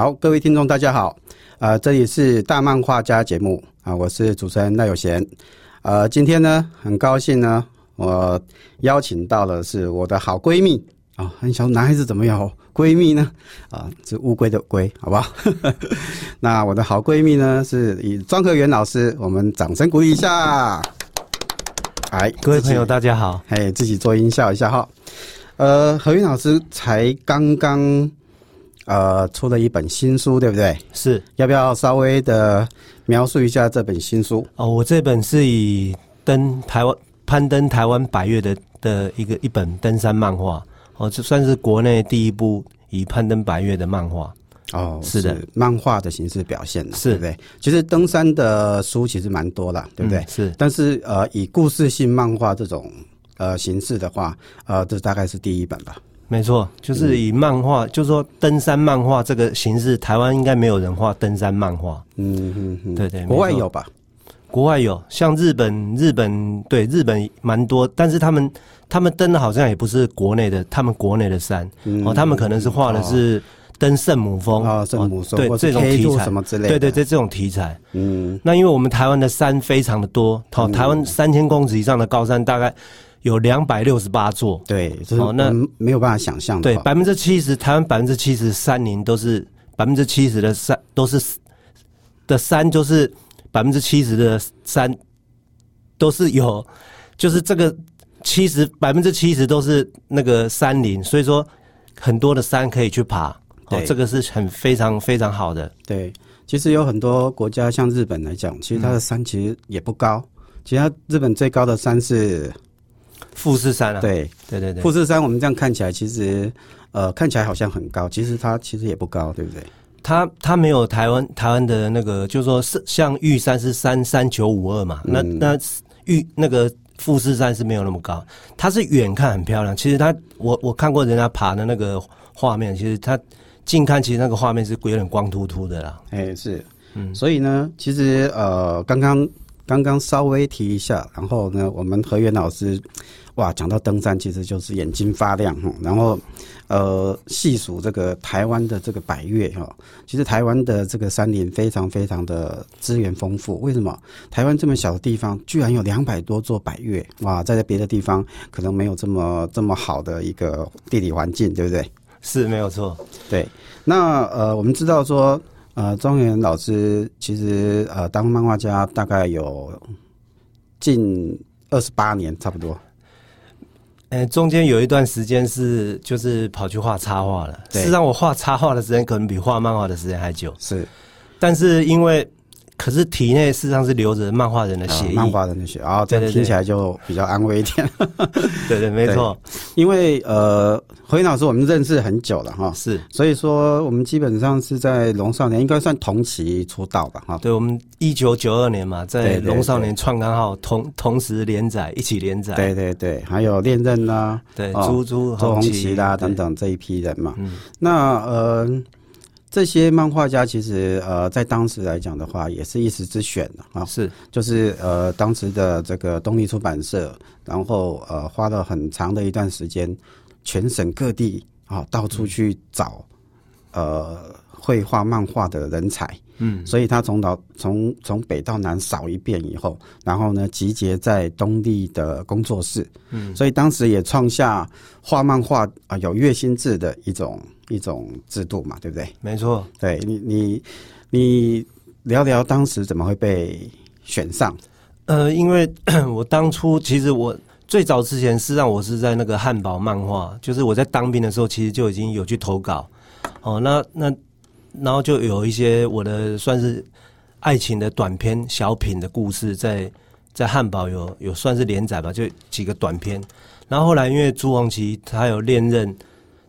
好，各位听众，大家好，呃，这里是大漫画家节目啊，我是主持人赖有贤，呃，今天呢，很高兴呢，我邀请到的是我的好闺蜜啊，很小男孩子怎么有闺蜜呢？啊，是乌龟的龟，好不好？那我的好闺蜜呢，是以庄和元老师，我们掌声鼓励一下。哎，各位朋友，大家好，哎，自己做音效一下哈。呃，何云老师才刚刚。呃，出了一本新书，对不对？是要不要稍微的描述一下这本新书？哦，我这本是以登台湾攀登台湾百越的的一个一本登山漫画，哦，这算是国内第一部以攀登百越的漫画。哦，是的，漫画的形式表现的，是对不对？其实登山的书其实蛮多的，对不对？是，但是呃，以故事性漫画这种呃形式的话，呃，这大概是第一本吧。没错，就是以漫画，就是说登山漫画这个形式，台湾应该没有人画登山漫画。嗯嗯嗯，对对，国外有吧？国外有，像日本，日本对日本蛮多，但是他们他们登的好像也不是国内的，他们国内的山哦，他们可能是画的是登圣母峰啊，圣母峰对这种题材什么之类的，对对对，这种题材。嗯，那因为我们台湾的山非常的多，好，台湾三千公尺以上的高山大概。有两百六十八座，对，哦，那没有办法想象。对，百分之七十，台湾百分之七十山林都是百分之七十的山都是的山，就是百分之七十的山都是有，就是这个七十百分之七十都是那个山林，所以说很多的山可以去爬，哦，这个是很非常非常好的。对，其实有很多国家，像日本来讲，其实它的山其实也不高，其实它日本最高的山是。富士山啊，对对对对，富士山我们这样看起来，其实呃看起来好像很高，其实它其实也不高，对不对？它它没有台湾台湾的那个，就是说是像玉山是三三九五二嘛，那那玉那个富士山是没有那么高，它是远看很漂亮。其实它我我看过人家爬的那个画面，其实它近看其实那个画面是有点光秃秃的啦。哎，是，嗯，所以呢，其实呃刚刚。刚刚稍微提一下，然后呢，我们何源老师，哇，讲到登山，其实就是眼睛发亮哈。然后，呃，细数这个台湾的这个百越哈，其实台湾的这个山林非常非常的资源丰富。为什么台湾这么小的地方，居然有两百多座百越？哇，在别的地方可能没有这么这么好的一个地理环境，对不对？是没有错。对，那呃，我们知道说。呃，庄园老师其实呃，当漫画家大概有近二十八年，差不多。呃，中间有一段时间是就是跑去画插画了。事实上，我画插画的时间可能比画漫画的时间还久。是，但是因为。可是体内事实上是留着漫画人的血液，漫画人的血，然后这样听起来就比较安慰一点。对对，没错。因为呃，何云老师我们认识很久了哈，是，所以说我们基本上是在龙少年应该算同期出道吧哈。对，我们一九九二年嘛，在龙少年创刊号同同时连载，一起连载。对对对，还有恋刃啦，对，朱朱周红旗啦等等这一批人嘛。嗯，那呃。这些漫画家其实呃，在当时来讲的话，也是一时之选的啊。是，就是呃，当时的这个东立出版社，然后呃，花了很长的一段时间，全省各地啊，到处去找呃绘画漫画的人才。嗯，所以他从到从从北到南扫一遍以后，然后呢，集结在东立的工作室。嗯，所以当时也创下画漫画啊有月薪制的一种。一种制度嘛，对不对？没错，对你，你，你聊聊当时怎么会被选上？呃，因为 我当初其实我最早之前是让我是在那个汉堡漫画，就是我在当兵的时候，其实就已经有去投稿。哦，那那然后就有一些我的算是爱情的短篇小品的故事，在在汉堡有有算是连载吧，就几个短篇。然后后来因为朱红旗他有恋任，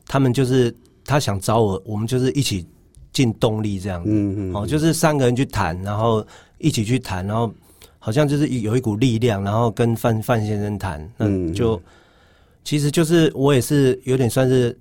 他们就是。他想找我，我们就是一起进动力这样子，嗯嗯，哦，就是三个人去谈，然后一起去谈，然后好像就是有一股力量，然后跟范范先生谈，那就其实就是我也是有点算是。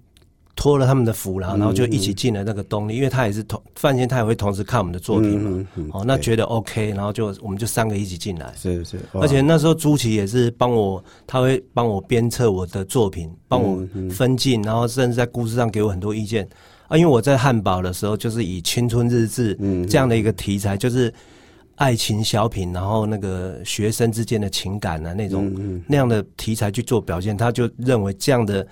托了他们的福，然后然后就一起进了那个东力，因为他也是同范先，他也会同时看我们的作品嘛。哦，那觉得 OK，然后就我们就三个一起进来。是是，而且那时候朱琪也是帮我，他会帮我鞭策我的作品，帮我分镜，然后甚至在故事上给我很多意见。啊，因为我在汉堡的时候，就是以青春日志嗯这样的一个题材，就是爱情小品，然后那个学生之间的情感啊，那种、嗯那样的题材去做表现，他就认为这样的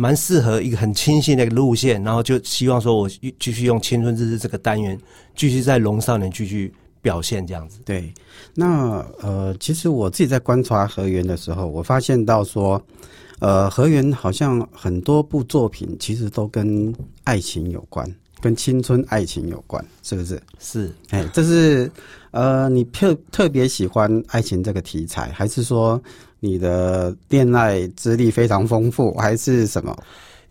蛮适合一个很清新的一个路线，然后就希望说我继续用青春日志这个单元，继续在龙少年继续表现这样子。对，那呃，其实我自己在观察河源的时候，我发现到说，呃，河源好像很多部作品其实都跟爱情有关，跟青春爱情有关，是不是？是，哎，这是呃，你特特别喜欢爱情这个题材，还是说你的恋爱资历非常丰富，还是什么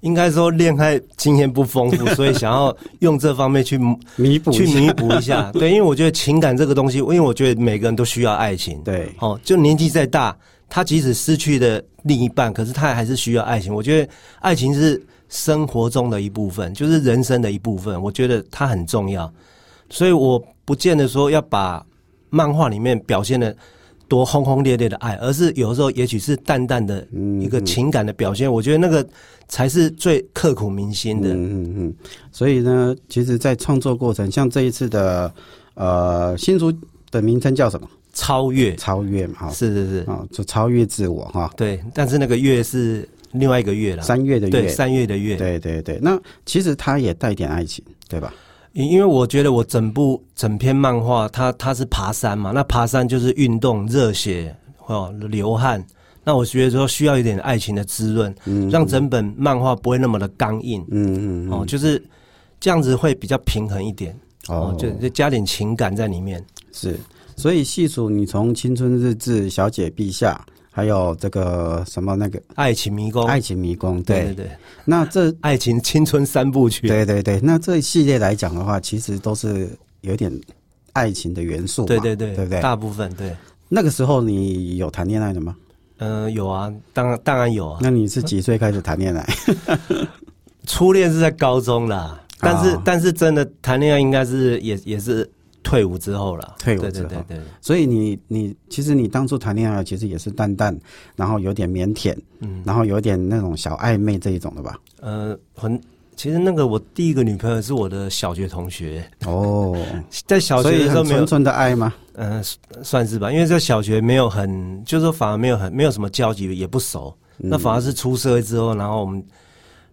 应该说恋爱经验不丰富，所以想要用这方面去弥补一下去弥补一下。对，因为我觉得情感这个东西，因为我觉得每个人都需要爱情。对，哦，就年纪再大，他即使失去的另一半，可是他还是需要爱情。我觉得爱情是生活中的一部分，就是人生的一部分。我觉得它很重要，所以我不见得说要把漫画里面表现的多轰轰烈烈的爱，而是有时候也许是淡淡的一个情感的表现。我觉得那个才是最刻骨铭心的。嗯嗯嗯。所以呢，其实，在创作过程，像这一次的呃新竹的名称叫什么？超越，超越嘛，哈，是是是，啊，就超越自我哈。对。但是那个月是另外一个月了，三月的对，月，三月的月，对对对。那其实它也带点爱情，对吧？因因为我觉得我整部整篇漫画，它它是爬山嘛，那爬山就是运动、热血哦，流汗。那我觉得说需要一点爱情的滋润，嗯让整本漫画不会那么的刚硬嗯嗯哦，就是这样子会比较平衡一点哦哦，就就加点情感在里面。是。所以细数你从青春日志、小姐陛下，还有这个什么那个爱情迷宫，爱情迷宫，对。对对对，那这爱情青春三部曲，对对对，那这一系列来讲的话，其实都是有点爱情的元素嘛，对对对，对不对？大部分对，那个时候你有谈恋爱的吗？嗯、有啊，当然当然有啊，那你是几岁开始谈恋爱？初恋是在高中啦，但是、啊。但是真的谈恋爱应该是也也是退伍之后了，退伍之后。对对所以你你其实你当初谈恋爱其实也是淡淡，然后有点腼腆，嗯。然后有点那种小暧昧这一种的吧？呃，很其实那个我第一个女朋友是我的小学同学，哦，在小学的时候没有很纯，纯的爱吗？嗯、算是吧，因为在小学没有很，就是说反而没有很没有什么交集，也不熟，嗯。那反而是出社会之后，然后我们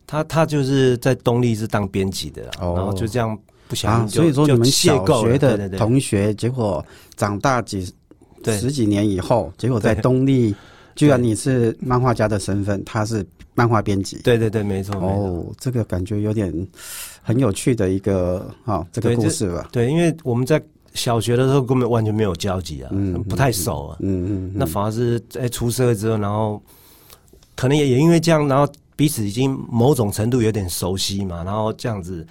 他他就是在东立是当编辑的，哦。然后就这样不想啊，所以说你们小学的同学，结果长大几对十几年以后，结果在东立，居然你是漫画家的身份，他是漫画编辑。对对对，没错。哦，这个感觉有点很有趣的一个啊、这个故事吧。对，因为我们在小学的时候根本完全没有交集啊，嗯不太熟啊。嗯嗯，嗯那反而是在出社会之后，然后可能也也因为这样，然后彼此已经某种程度有点熟悉嘛，然后这样子，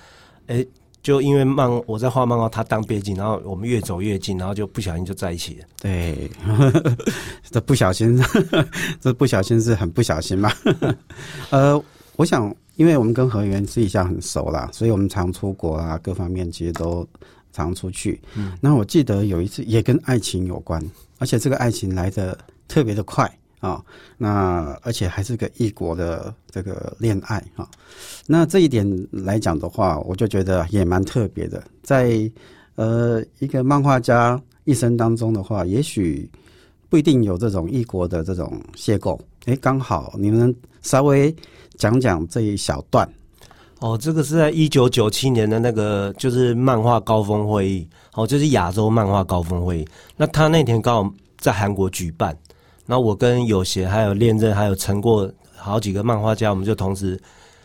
哎，就因为漫我在画漫画，他当编辑，然后我们越走越近，然后就不小心就在一起了。对，这不小心，这不小心是很不小心嘛。呃，我想，因为我们跟河源私底下很熟啦，所以我们常出国啊，各方面其实都常出去。嗯，那我记得有一次也跟爱情有关，而且这个爱情来的特别的快啊、那而且还是个异国的这个恋爱啊、那这一点来讲的话，我就觉得也蛮特别的，在呃一个漫画家一生当中的话，也许不一定有这种异国的这种邂逅。诶，刚好你们稍微讲讲这一小段。哦，这个是在一九九七年的那个就是漫画高峰会议，哦，就是亚洲漫画高峰会议。那他那天刚好在韩国举办，然后我跟有贤还有练刃还有陈过好几个漫画家，我们就同时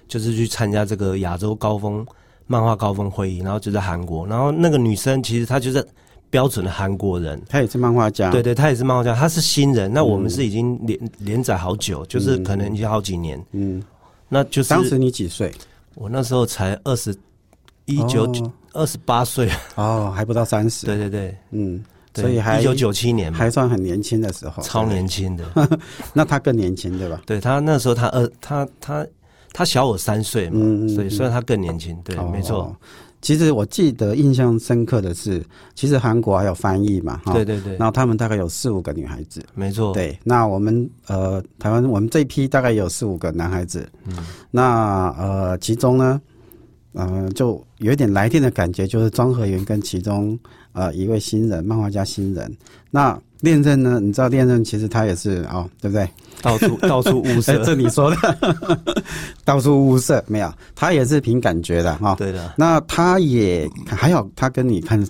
就是去参加这个亚洲高峰漫画高峰会议，然后就在韩国。然后那个女生其实她就是标准的韩国人，她也是漫画家，对对，她也是漫画家，她是新人。那我们是已经连连载好久，就是可能已经好几年。嗯，那就是当时你几岁？我那时候才二十一九九二十八岁，哦，还不到三十。对对对，嗯，对所以还一九九七年嘛，还算很年轻的时候，超年轻的。那他更年轻对吧？对他那时候他二他他他小我三岁嘛，嗯嗯所以虽然他更年轻，对，哦没错，。其实我记得印象深刻的是，其实韩国还有翻译嘛，哈。对对对。然，后他们大概有四五个女孩子，没错，对。那我们呃台湾我们这一批大概有四五个男孩子，嗯，那呃其中呢，呃，就有一点来电的感觉，就是庄和元跟其中呃一位新人漫画家新人。那恋刃呢？你知道恋刃其实他也是哦，对不对？到处到处 物色，这你说的，到处物色没有？他也是凭感觉的哈。对的。那他也还有，他跟你看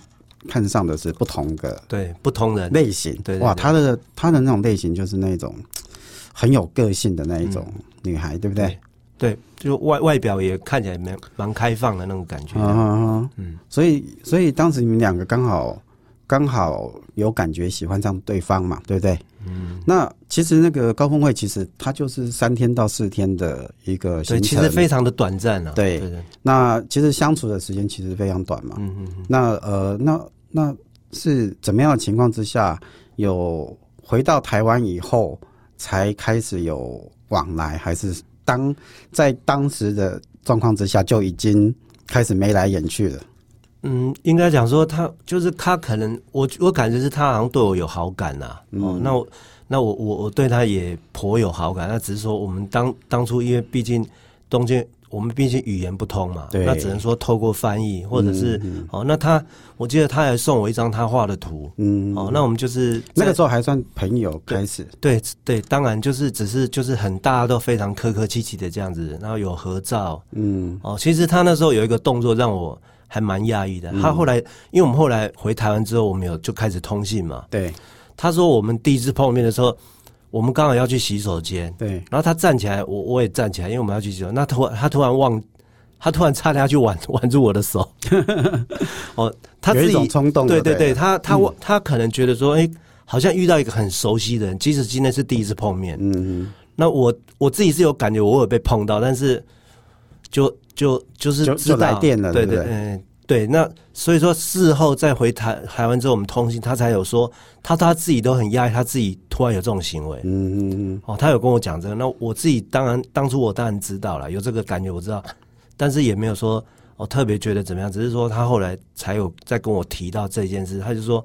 看上的是不同的，对不同人类型。对哇，他的他的那种类型就是那种很有个性的那一种女孩，对不对？对，就外外表也看起来蛮蛮开放的那种感觉。嗯嗯，所以所以当时你们两个刚好刚好有感觉喜欢上对方嘛，对不对？嗯。那其实那个高峰会其实它就是三天到四天的一个行程，其实非常的短暂啊。对。那其实相处的时间其实非常短嘛。嗯嗯。那呃，那那是怎么样的情况之下，有回到台湾以后才开始有往来，还是？当在当时的状况之下，就已经开始眉来眼去了。嗯，应该讲说他就是他，可能我我感觉是他好像对我有好感呐。哦，那我那我我我对他也颇有好感。那只是说我们当当初因为毕竟中间。我们毕竟语言不通嘛，那只能说透过翻译，或者是哦，那他我记得他还送我一张他画的图，嗯，哦，那我们就是那个时候还算朋友开始，对对，当然就是只是就是很大家都非常客客气气的这样子，然后有合照，嗯，哦，其实他那时候有一个动作让我还蛮讶异的，他后来因为我们后来回台湾之后，我们有就开始通信嘛，对，他说我们第一次碰面的时候。我们刚好要去洗手间，对，然后他站起来，我我也站起来，因为我们要去洗手。那突他突然忘，他突然差点要去挽挽住我的手。哦，他有一种冲动，对对对，他他他可能觉得说，哎，好像遇到一个很熟悉的人，即使今天是第一次碰面。嗯嗯。那我我自己是有感觉，我有被碰到，但是就就就是就来电了，对对对。对，那所以说事后再回台台湾之后，我们通信，他才有说，他他自己都很压抑，他自己突然有这种行为。嗯嗯嗯。哦，他有跟我讲这个，那我自己当然当初我当然知道了，有这个感觉我知道，但是也没有说我特别觉得怎么样，只是说他后来才有再跟我提到这件事，他就说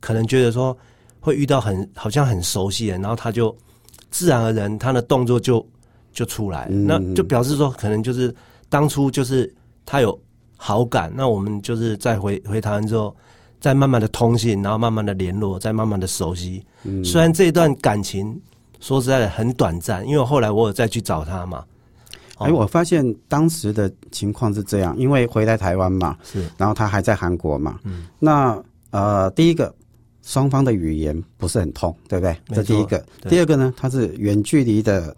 可能觉得说会遇到很好像很熟悉的人，然后他就自然而然他的动作就就出来，那就表示说可能就是当初就是他有。好感，那我们就是再回回台湾之后，再慢慢的通信，然后慢慢的联络，再慢慢的熟悉。嗯，虽然这一段感情说实在的很短暂，因为后来我有再去找他嘛。哎，我发现当时的情况是这样，因为回来台湾嘛，是，然后他还在韩国嘛。嗯，那呃，第一个双方的语言不是很通，对不对？这第一个。第二个呢，他是远距离的。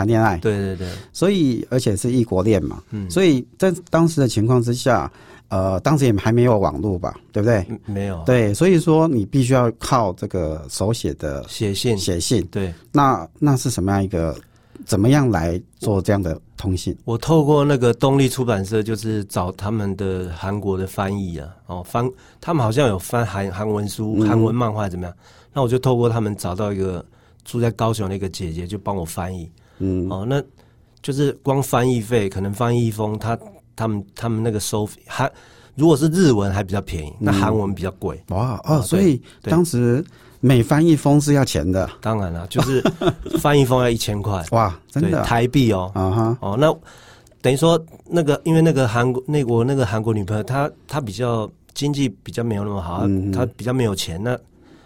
谈恋爱，对对对，所以而且是异国恋嘛，嗯，所以在当时的情况之下，呃，当时也还没有网络吧，对不对？没有，对，所以说你必须要靠这个手写的写信，写信，对，那那是什么样一个，怎么样来做这样的通信？我透过那个东立出版社，就是找他们的韩国的翻译啊，哦，翻他们好像有翻韩韩文书、韩文漫画怎么样？那我就透过他们找到一个住在高雄的一个姐姐，就帮我翻译。嗯哦，那就是光翻译费，可能翻译一封，他他们他们那个收费还如果是日文还比较便宜，那韩文比较贵。哇哦，所以当时每翻一封是要钱的。当然了，就是 翻译封要一千块。哇，真的台币哦。啊哈哦，那等于说那个，因为那个韩国那国那个韩国女朋友，她她比较经济比较没有那么好，她比较没有钱，那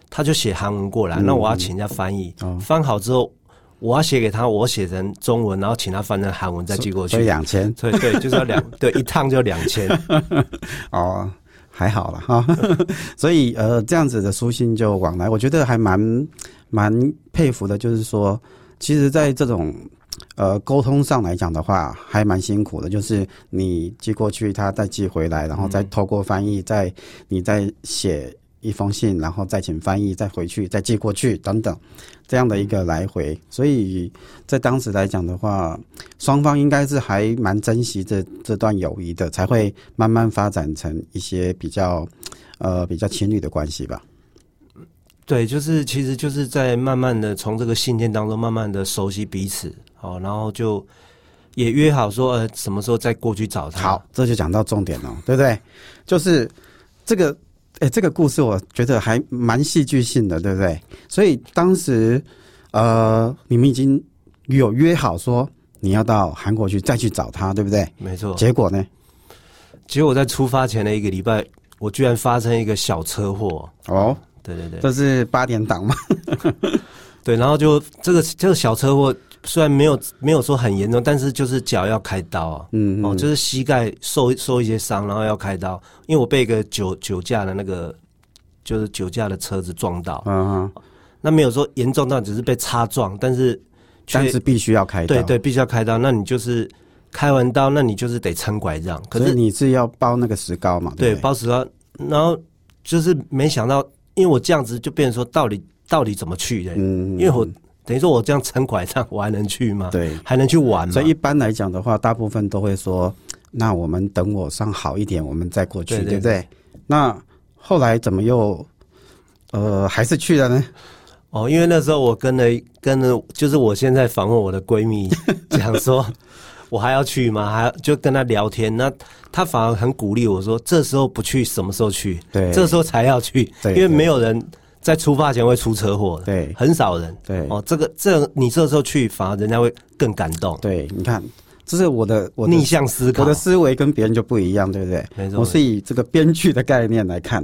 她就写韩文过来，那我要请人家翻译，翻好之后。我要写给他，我写成中文，然后请他翻成韩文再寄过去。所以两千，对对，就是要两 对一趟就两千。哦，还好了哈。所以呃，这样子的书信就往来，我觉得还蛮蛮佩服的。就是说，其实，在这种呃沟通上来讲的话，还蛮辛苦的。就是你寄过去，他再寄回来，然后再透过翻译，再你再写。一封信，然后再请翻译，再回去，再寄过去，等等，这样的一个来回。所以在当时来讲的话，双方应该是还蛮珍惜这这段友谊的，才会慢慢发展成一些比较呃比较情侣的关系吧。对，就是其实就是在慢慢的从这个信件当中慢慢的熟悉彼此，好，然后就也约好说呃什么时候再过去找他。好，这就讲到重点了，对不对？就是这个。哎，这个故事我觉得还蛮戏剧性的，对不对？所以当时，呃，你们已经有约好说你要到韩国去再去找他，对不对？没错。结果呢？结果在出发前的一个礼拜，我居然发生一个小车祸。哦，对对对，这是八点档嘛？对，然后就这个这个小车祸虽然没有没有说很严重，但是就是脚要开刀啊，嗯哦，就是膝盖受受一些伤，然后要开刀，因为我被一个酒酒驾的那个就是酒驾的车子撞到，嗯哼，那没有说严重到只是被擦撞，但是却但是必须要开刀，对对必须要开刀，那你就是开完刀，那你就是得撑拐杖，可是你是要包那个石膏嘛？对，包石膏，然后就是没想到，因为我这样子就变成说到底到底怎么去的，嗯，因为我等于说我这样撑拐杖，我还能去吗？对，还能去玩吗？所以一般来讲的话，大部分都会说，那我们等我伤好一点，我们再过去，对不对？那后来怎么又呃还是去了呢？哦，因为那时候我跟了跟了，就是我现在访问我的闺蜜，讲说我还要去吗？还要就跟他聊天，那他反而很鼓励我说，这时候不去，什么时候去？对这时候才要去，对因为没有人在出发前会出车祸的，对很少人。对哦，这个这你这时候去，反而人家会更感动，对，你看，这是我的我的逆向思考我的。思维跟别人就不一样，对不对？没错我是以这个编剧的概念来看，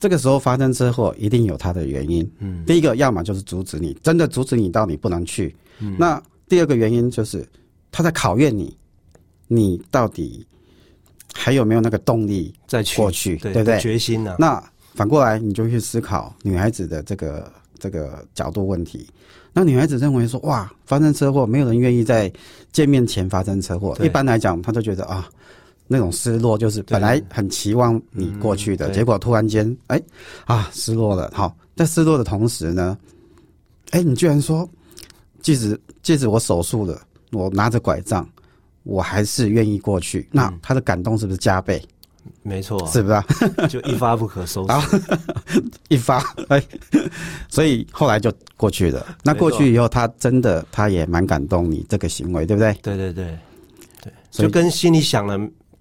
这个时候发生车祸一定有它的原因。嗯，第一个，要么就是阻止你，真的阻止你到你不能去。嗯那第二个原因就是他在考验你，你到底还有没有那个动力再去过去，对对不对？决心啊，那反过来，你就去思考女孩子的这个这个角度问题。那女孩子认为说，哇，发生车祸，没有人愿意在见面前发生车祸。一般来讲，她就觉得啊，那种失落就是本来很期望你过去的，嗯结果突然间，哎啊，失落了。好，在失落的同时呢，哎，你居然说，即使即使我手术了，我拿着拐杖，我还是愿意过去。那嗯她的感动是不是加倍？没错啊，是不是、啊？就一发不可收拾。好 一发，哎，所以后来就过去了。那过去以后，他真的他也蛮感动你这个行为，对不对？对对对对，就跟心里想的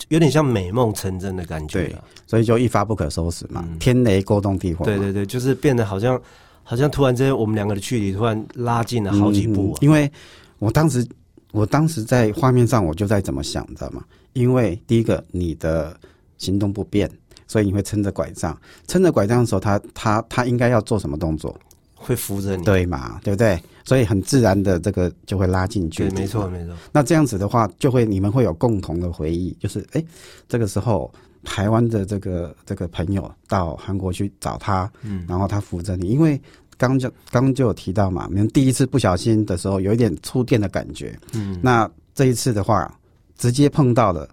有点像美梦成真的感觉啊。所以就一发不可收拾嘛，嗯天雷勾动地火嘛。对对对，就是变得好像好像突然之间我们两个的距离突然拉近了好几步啊。嗯因为我当时我当时在画面上我就在怎么想，你知道吗？因为第一个你的行动不便，所以你会撑着拐杖，撑着拐杖的时候，他他他应该要做什么动作？会扶着你。对嘛？对不对？所以很自然的这个就会拉进去对，离。没错没错。那这样子的话，就会你们会有共同的回忆，就是哎、诶这个时候台湾的这个这个朋友到韩国去找他，嗯，然后他扶着你，因为刚就刚就有提到嘛，你们第一次不小心的时候有一点触电的感觉，嗯，那这一次的话，直接碰到了，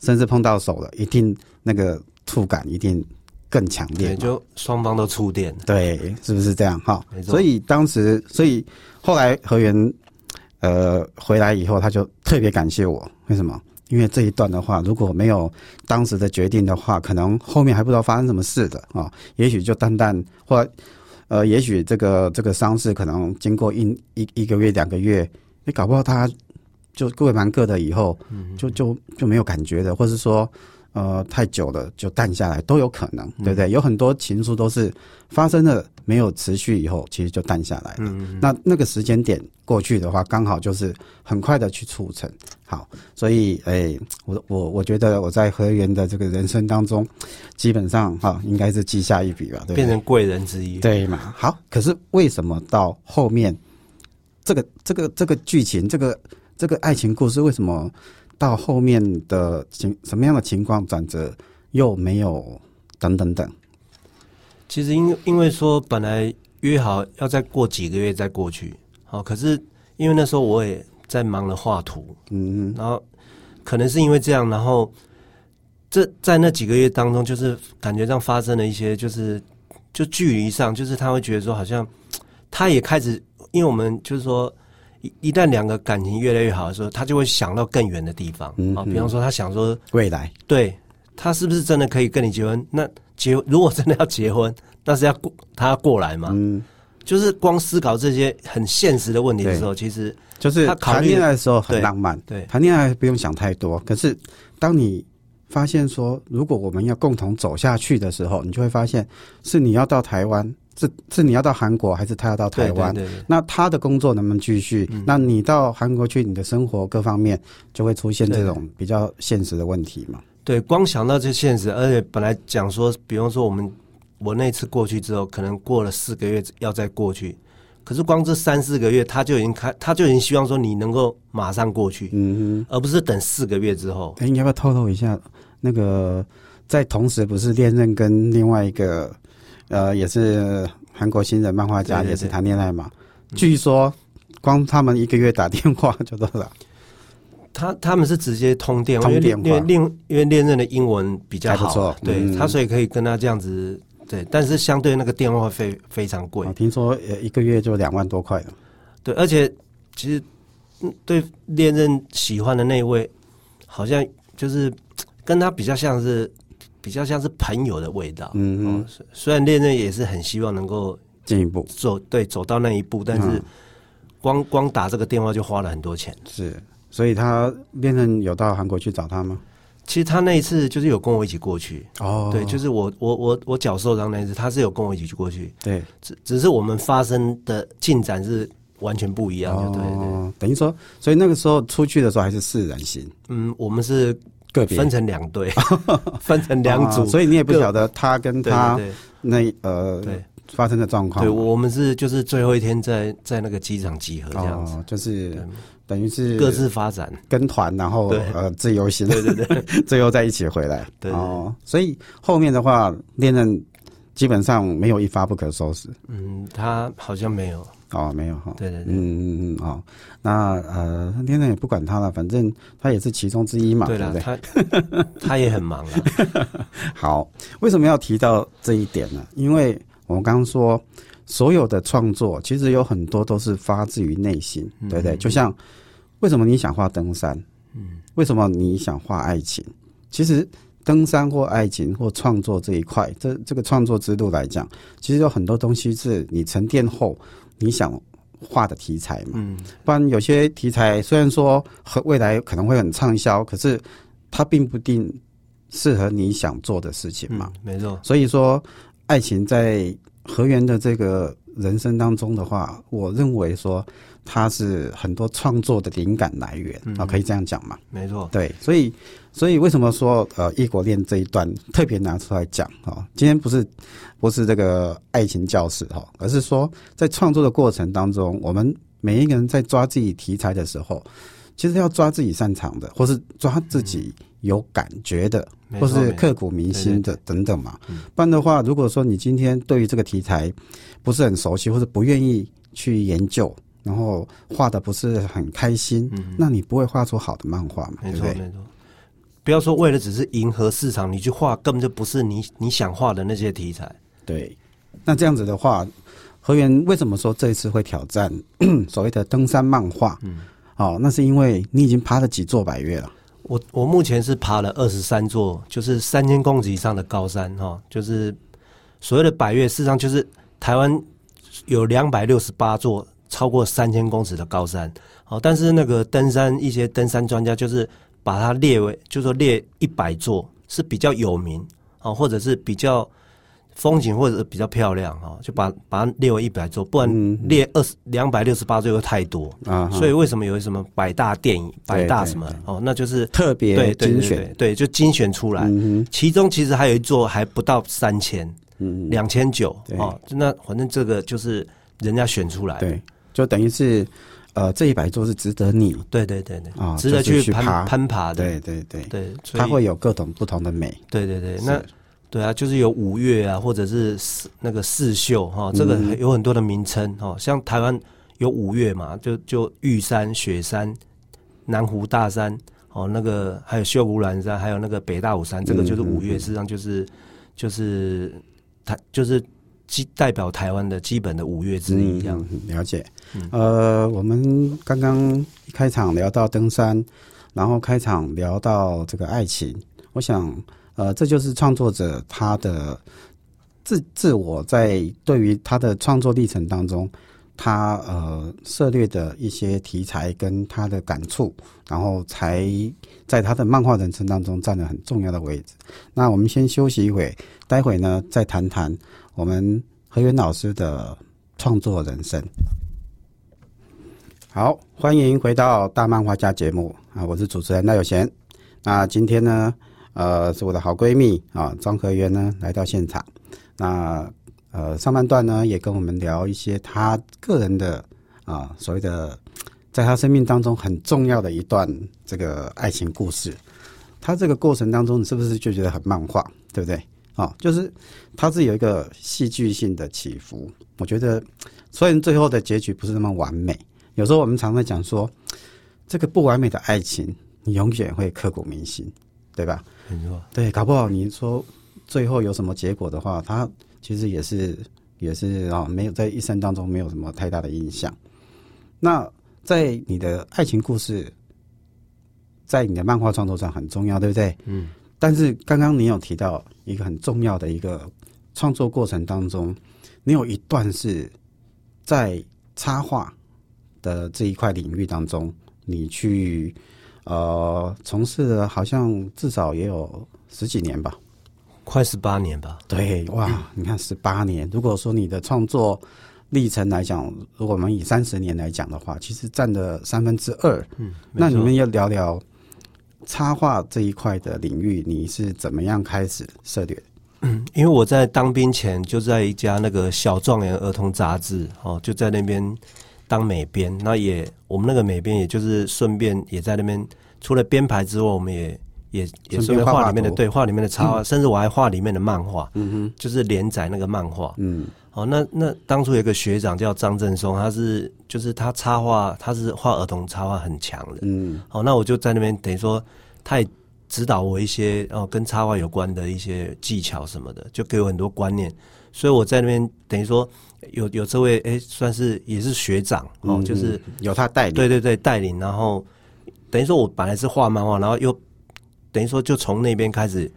甚至碰到手了，一定那个触感一定更强烈对，就双方都触电。对，是不是这样？哈所以当时，所以后来何源呃回来以后，他就特别感谢我。为什么？因为这一段的话，如果没有当时的决定的话，可能后面还不知道发生什么事的啊、也许就单单或呃，也许这个这个伤势可能经过一一一个月两个月，你搞不好他就各忙各的，以后嗯，就就就没有感觉的，或是说呃太久了就淡下来都有可能，对不对？有很多情书都是发生了没有持续以后，其实就淡下来了。嗯，那那个时间点过去的话，刚好就是很快的去促成。好，所以诶、我我我觉得我在河源的这个人生当中，基本上哈、应该是记下一笔吧，对对变成贵人之一。对嘛？好，可是为什么到后面这个这个这个剧情，这个这个爱情故事，为什么到后面的情什么样的情况转折又没有等等等？其实因因为说本来约好要再过几个月再过去，好，可是因为那时候我也在忙着画图，嗯然后可能是因为这样，然后这在那几个月当中，就是感觉上发生了一些，就是就距离上，就是他会觉得说，好像他也开始，因为我们就是说，一一旦两个感情越来越好的时候，他就会想到更远的地方啊，嗯嗯比方说他想说，未来对他是不是真的可以跟你结婚？那结 如果真的要结婚，那是要过他要过来嘛？嗯，就是光思考这些很现实的问题的时候，其实就是谈他考虑恋爱的时候很浪漫，对谈恋爱不用想太多。可是当你发现说，如果我们要共同走下去的时候，你就会发现是你要到台湾，是是你要到韩国，还是他要到台湾？对对对对那他的工作能不能继续？嗯那你到韩国去，你的生活各方面就会出现这对种比较现实的问题嘛？对，光想到这现实，而且本来讲说，比方说我们我那次过去之后，可能过了四个月要再过去，可是光这三四个月，他就已经开，他就已经希望说你能够马上过去，嗯而不是等四个月之后。哼，哎，你要不要透露一下那个在同时不是恋人跟另外一个呃也是韩国新人漫画家对对对也是谈恋爱嘛？据说光他们一个月打电话就多少？他他们是直接通电话，因为通电话因为恋因为恋人的英文比较好，对、嗯他所以可以跟他这样子，对，但是相对那个电话费非常贵我，听说呃一个月就两万多块了。对，而且其实嗯对恋人喜欢的那一位，好像就是跟他比较像是比较像是朋友的味道。嗯哦，虽虽然恋人也是很希望能够进一步。走对走到那一步，但是嗯。光光打这个电话就花了很多钱。是，所以他恋人有到韩国去找他吗？其实他那一次就是有跟我一起过去，哦。对，就是我我我我脚受伤那一次，他是有跟我一起去过去，对，只只是我们发生的进展是完全不一样的，对等于说，所以那个时候出去的时候还是四人行，嗯，我们是个别。分成两队，分成两组，啊所以你也不晓得他跟对他对。那呃对。发生的状况。对，我们是就是最后一天在在那个机场集合这样子，哦，就是等于是各自发展。跟团，然后对。呃自由行，对对对，最后再一起回来。对对。哦，所以后面的话，恋人基本上没有一发不可收拾。嗯，他好像没有，哦，没有哈。对对对，嗯嗯嗯，哦，那呃，恋人也不管他了，反正他也是其中之一嘛，对了，不对？他他也很忙了，好，为什么要提到这一点呢？因为我们刚刚说，所有的创作其实有很多都是发自于内心，嗯对不对？就像为什么你想画登山？嗯，为什么你想画爱情？其实登山或爱情或创作这一块，这这个创作之路来讲，其实有很多东西是你沉淀后你想画的题材嘛。嗯，不然有些题材虽然说和未来可能会很畅销，可是它并不定适合你想做的事情嘛。嗯，没错，所以说，爱情在河源的这个人生当中的话，我认为说它是很多创作的灵感来源啊、嗯可以这样讲嘛？没错，对，所以所以为什么说呃异国恋这一段特别拿出来讲哈、今天不是不是这个爱情教室哈、而是说在创作的过程当中，我们每一个人在抓自己题材的时候，其实要抓自己擅长的，或是抓自己有感觉的，或是刻骨铭心的等等嘛。嗯。不然的话，如果说你今天对于这个题材不是很熟悉，或者不愿意去研究，然后画的不是很开心，嗯，那你不会画出好的漫画嘛？没错对不对？没错。不要说为了只是迎合市场，你去画根本就不是你你想画的那些题材。对。那这样子的话，河源为什么说这一次会挑战 所谓的登山漫画？嗯，哦，那是因为你已经爬了几座百越了。我我目前是爬了二十三座，就是三千公尺以上的高山哈，就是所谓的百越，事实上就是台湾有两百六十八座超过三千公尺的高山。哦，但是那个登山一些登山专家就是把它列为，就说列一百座是比较有名哦，或者是比较风景或者比较漂亮哦，就把把它列为一百座，不然嗯列二十两百六十八座又太多。啊，所以为什么有什么百大电影、百大什么哦，那就是特别对对对精选。对对，就精选出来。嗯其中其实还有一座还不到三千，哼，嗯，两千九哦。那反正这个就是人家选出来。对，就等于是呃，这一百座是值得你对对对对啊值得去攀攀爬的。对对对，对，它会有各种不同的美。对对对，那对啊，就是有五岳啊，或者是四那个四秀哈，这个嗯有很多的名称哦。像台湾有五岳嘛，就就玉山、雪山、南湖大山哦，那个还有秀姑峦山，还有那个北大武山，这个就是五岳，嗯嗯嗯事实上就是就是台就是基代表台湾的基本的五岳之一这样。了解。呃，我们刚刚开场聊到登山，然后开场聊到这个爱情，我想，呃，这就是创作者他的自自我在对于他的创作历程当中，他呃涉猎的一些题材跟他的感触，然后才在他的漫画人生当中占了很重要的位置。那我们先休息一会，待会呢再谈谈我们何源老师的创作人生。好，欢迎回到大漫画家节目啊！我是主持人赖有贤。那今天呢，呃，是我的好闺蜜啊，张和媛呢来到现场。那呃，上半段呢也跟我们聊一些她个人的啊，所谓的在她生命当中很重要的一段这个爱情故事。她这个过程当中，你是不是就觉得很漫画，对不对？啊，就是它是有一个戏剧性的起伏。我觉得虽然最后的结局不是那么完美，有时候我们常常讲说，这个不完美的爱情，你永远会刻骨铭心，对吧？没错，对，搞不好你说最后有什么结果的话，它其实也是也是啊，没有在一生当中没有什么太大的印象。那在你的爱情故事，在你的漫画创作上很重要，对不对？嗯，但是刚刚你有提到一个很重要的一个创作过程当中，你有一段是在插画的这一块领域当中，你去呃从事了，好像至少也有十几年吧。快十八年吧。对，哇，你看十八年。如果说你的创作历程来讲，如果我们以三十年来讲的话，其实占了三分之二。嗯，那你们要聊聊插画这一块的领域，你是怎么样开始涉猎嗯？因为我在当兵前就在一家那个小状元儿童杂志哦，就在那边当美编。那也我们那个美编，也就是顺便也在那边，除了编排之外，我们也也也顺便画里面的图对画里面的插画，甚至我还画里面的漫画，嗯哼就是连载那个漫画。嗯哦，那那当初有一个学长叫张振松，他是就是他插画，他是画儿童插画很强的。嗯哦，那我就在那边等于说，他也指导我一些哦跟插画有关的一些技巧什么的，就给我很多观念。所以我在那边等于说有有这位哎，算是也是学长哦，嗯就是有他带领，对对对带领，然后等于说我本来是画漫画，然后又等于说就从那边开始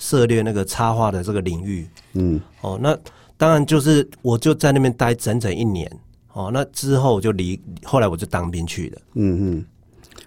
涉猎那个插画的这个领域。嗯哦，那当然就是我就在那边待整整一年。哦，那之后我就离，后来我就当兵去的。嗯嗯，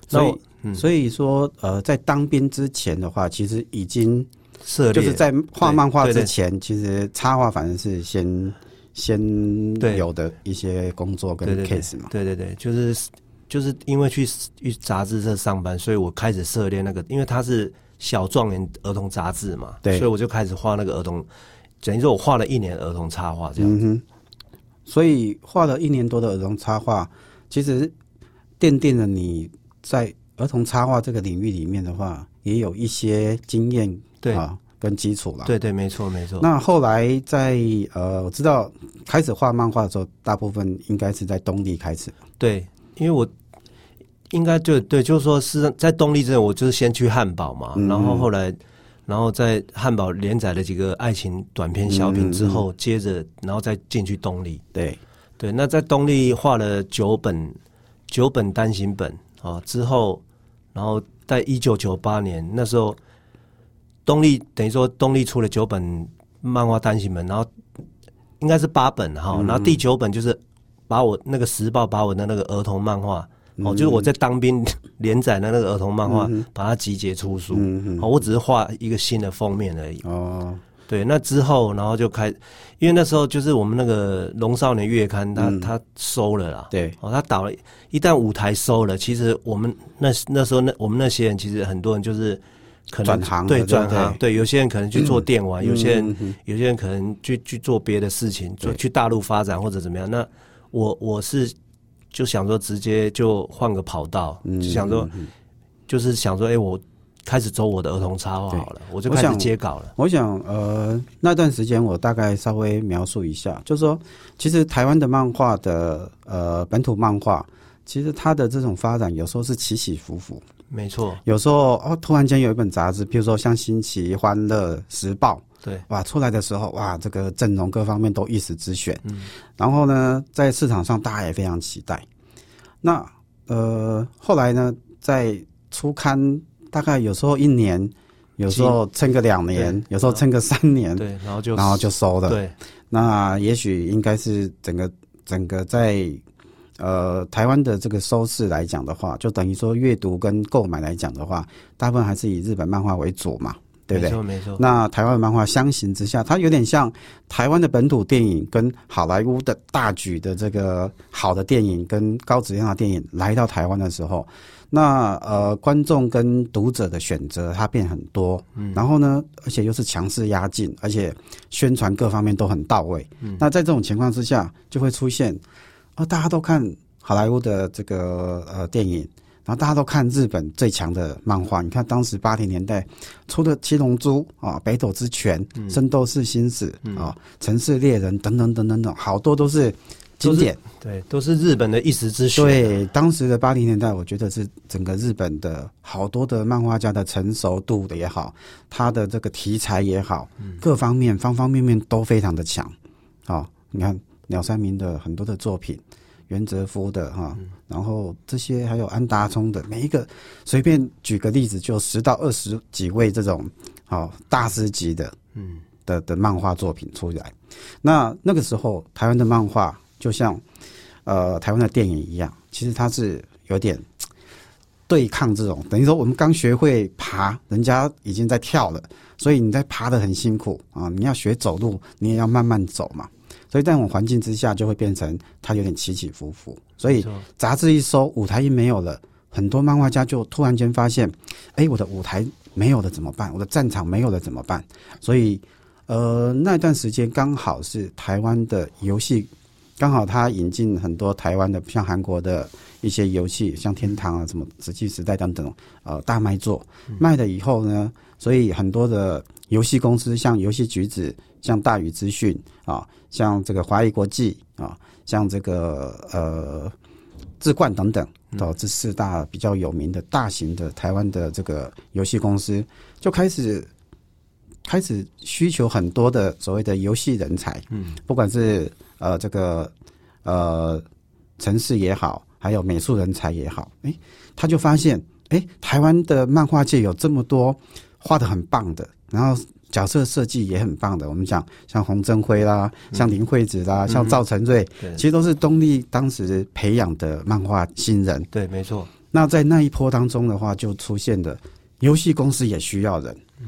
所以嗯所以说呃，在当兵之前的话，其实已经涉猎就是在画漫画之前，其实插画反正是先先对有的一些工作跟 case 嘛。对对对，就是就是因为去去杂志社上班，所以我开始涉猎那个，因为它是小状元儿童杂志嘛，对所以我就开始画那个儿童，等于说我画了一年儿童插画这样。嗯哼，所以画了一年多的儿童插画，其实奠定了你在儿童插画这个领域里面的话，也有一些经验对啊跟基础了。对对，没错没错。那后来在呃，我知道开始画漫画的时候，大部分应该是在东立开始。对，因为我应该就对，就是说是在东立之前，我就是先去汉堡嘛，嗯然后后来，然后在汉堡连载了几个爱情短篇小品之后，接着然后再进去东立。对，对，那在东立画了九本九本单行本啊之后，然后在一九九八年那时候，东立等于说东立出了九本漫画单行本，然后应该是八本哈，然后第九本就是把我那个时报把我的那个儿童漫画。哦，就是我在当兵 连载的那个儿童漫画，把它集结出书。嗯哦，我只是画一个新的封面而已。哦，对，那之后，然后就开，因为那时候就是我们那个《龙少年月刊》它，它、收了啦。对，哦，他倒了，一旦舞台收了，其实我们那那时候那我们那些人，其实很多人就是可能转行对转行，对，有些人可能去做电玩，有些人、有些人可能去去做别的事情，做去大陆发展或者怎么样。那我我是就想说，直接就换个跑道，嗯就想说，就是想说，哎、我开始走我的儿童插画好了，我就开始接稿了。我想，呃，那段时间我大概稍微描述一下，就是说，其实台湾的漫画的呃本土漫画，其实它的这种发展有时候是起起伏伏，没错，有时候哦突然间有一本杂志，比如说像《新奇》《欢乐》《时报》，对，哇出来的时候，哇这个阵容各方面都一时之选，嗯，然后呢，在市场上大家也非常期待。那呃后来呢，在初刊大概有时候一年，有时候撑个两年，有时候撑个三年，对，然后就然后就收了。对，那也许应该是整个整个在呃台湾的这个收视来讲的话，就等于说阅读跟购买来讲的话，大部分还是以日本漫画为主嘛，对不对？没错没错。那台湾漫画相形之下，它有点像台湾的本土电影跟好莱坞的大举的这个好的电影跟高质量的电影来到台湾的时候，那呃，观众跟读者的选择它变很多，嗯，然后呢，而且又是强势压境，而且宣传各方面都很到位。嗯，那在这种情况之下，就会出现，啊，大家都看好莱坞的这个呃电影，然后大家都看日本最强的漫画。你看当时八零年代出的《七龙珠》啊，《北斗之拳》《圣斗士星矢》啊，《城市猎人》等等等等等，好多都是。经典对，都是日本的一时之选。对，当时的八零年代，我觉得是整个日本的好多的漫画家的成熟度的也好，他的这个题材也好，各方面方方面面都非常的强。好，你看鸟山明的很多的作品，袁哲夫的哈，然后这些还有安达充的，每一个随便举个例子，就十到二十几位这种好大师级的，嗯的的漫画作品出来。那那个时候台湾的漫画。就像，呃，台湾的电影一样，其实它是有点对抗这种，等于说我们刚学会爬，人家已经在跳了，所以你在爬的很辛苦啊！你要学走路，你也要慢慢走嘛。所以在这种环境之下，就会变成它有点起起伏伏。所以杂志一收，舞台一没有了，很多漫画家就突然间发现，哎，我的舞台没有了怎么办？我的战场没有了怎么办？所以，呃，那段时间刚好是台湾的游戏。刚好他引进很多台湾的，像韩国的一些游戏，像天堂啊、什么《石器时代》等等，呃，大卖座卖了以后呢，所以很多的游戏公司，像游戏橘子、像大宇资讯啊，像这个华谊国际啊，像这个呃智冠等等，哦，这四大比较有名的大型的台湾的这个游戏公司，就开始开始需求很多的所谓的游戏人才，嗯，不管是。呃，这个呃，城市也好，还有美术人才也好，哎，他就发现，哎，台湾的漫画界有这么多画的很棒的，然后角色设计也很棒的。我们讲像洪振辉啦，像林惠子啦，像赵成瑞，其实都是东立当时培养的漫画新人。对，没错。那在那一波当中的话，就出现的游戏公司也需要人。嗯，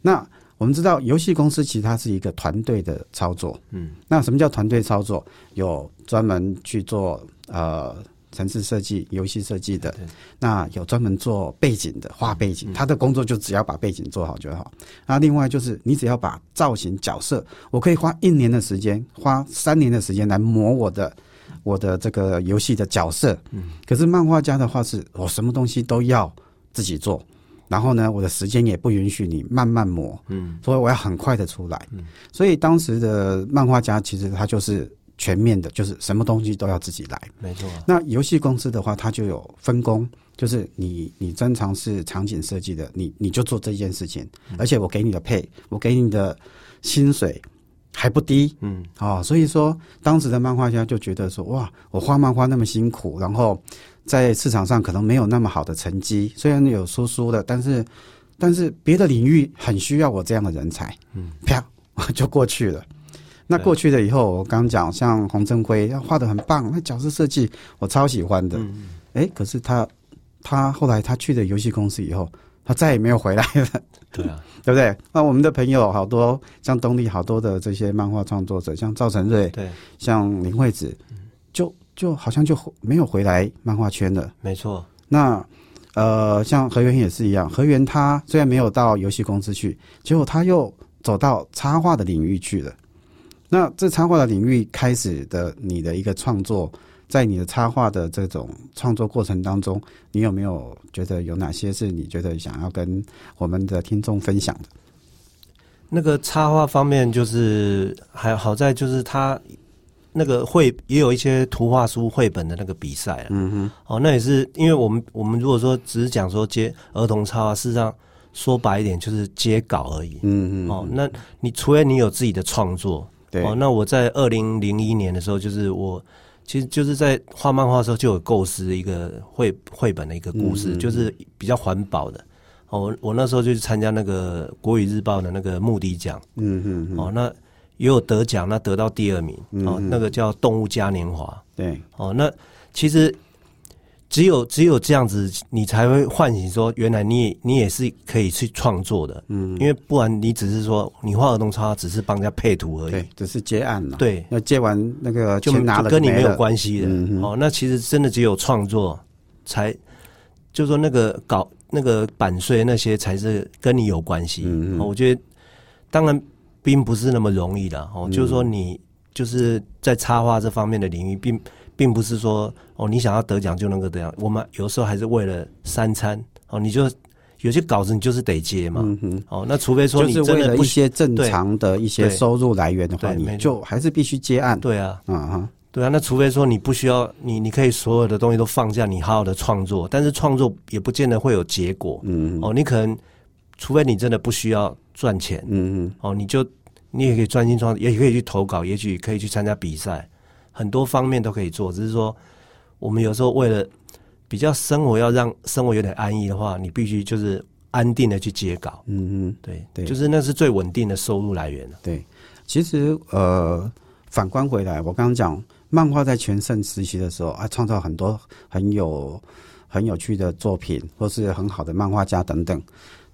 那。我们知道，游戏公司其实它是一个团队的操作。嗯，那什么叫团队操作？有专门去做呃城市设计、游戏设计的，那有专门做背景的，画背景。他的工作就只要把背景做好就好。那另外就是，你只要把造型、角色，我可以花一年的时间，花三年的时间来磨我的我的这个游戏的角色。嗯，可是漫画家的话，是我什么东西都要自己做。然后呢，我的时间也不允许你慢慢磨，嗯，所以我要很快的出来，嗯，所以当时的漫画家其实他就是全面的，就是什么东西都要自己来，没错。那游戏公司的话，它就有分工，就是你你专长是场景设计的，你你就做这件事情，而且我给你的配，我给你的薪水还不低，嗯，哦，所以说当时的漫画家就觉得说，哇，我画漫画那么辛苦，然后。在市场上可能没有那么好的成绩，虽然有输出的，但是但是别的领域很需要我这样的人才，嗯，啪 就过去了。那过去了以后，我刚讲像洪振辉，他画的很棒，那角色设计我超喜欢的。哎，可是他他后来他去了游戏公司以后，他再也没有回来了。对啊，对不对？那我们的朋友好多，像东立好多的这些漫画创作者，像赵成瑞，对，像林惠子，就。就好像就没有回来漫画圈了。没错。那呃，像河源也是一样。河源他虽然没有到游戏公司去，结果他又走到插画的领域去了。那这插画的领域开始的你的一个创作，在你的插画的这种创作过程当中，你有没有觉得有哪些是你觉得想要跟我们的听众分享的？那个插画方面，就是还好在就是他。那个绘也有一些图画书绘本的那个比赛嗯哼，哦，那也是因为我们我们如果说只是讲说接儿童插画，事实上说白一点就是接稿而已。嗯嗯，哦，那你除非你有自己的创作，对，哦，那我在二零零一年的时候，就是我其实就是在画漫画的时候就有构思一个绘绘本的一个故事，就是比较环保的。哦，我那时候就去参加那个国语日报的那个目的奖。嗯嗯，哦，那。也有得奖，那得到第二名哦，那个叫《动物嘉年华》。对，哦，那其实只有只有这样子，你才会唤醒说，原来你也你也是可以去创作的。嗯，因为不然你只是说你画儿童插画，只是帮人家配图而已，对，只是接案了。对，那接完那个就拿了，跟你没有关系的。哦，那其实真的只有创作才就说那个搞那个版税那些才是跟你有关系。嗯嗯哦我觉得当然并不是那么容易的哦，就是说你就是在插画这方面的领域，并并不是说哦你想要得奖就能够得奖，我们有时候还是为了三餐哦，你就有些稿子你就是得接嘛。哦，那除非说你为了真的不些正常的一些收入来源的话，你就还是必须接案。对啊，啊哈，对啊，那除非说你不需要你，你可以所有的东西都放下，你好好的创作，但是创作也不见得会有结果。嗯哦，你可能除非你真的不需要赚钱，嗯嗯哦，你就你也可以专心创作，也可以去投稿，也许可以去参加比赛，很多方面都可以做。只是说，我们有时候为了比较生活要让生活有点安逸的话，你必须就是安定的去接稿，嗯嗯，对，对就是那是最稳定的收入来源了。对。其实呃，反观回来，我刚刚讲漫画在全盛时期的时候啊，创造很多很有很有趣的作品，或是很好的漫画家等等。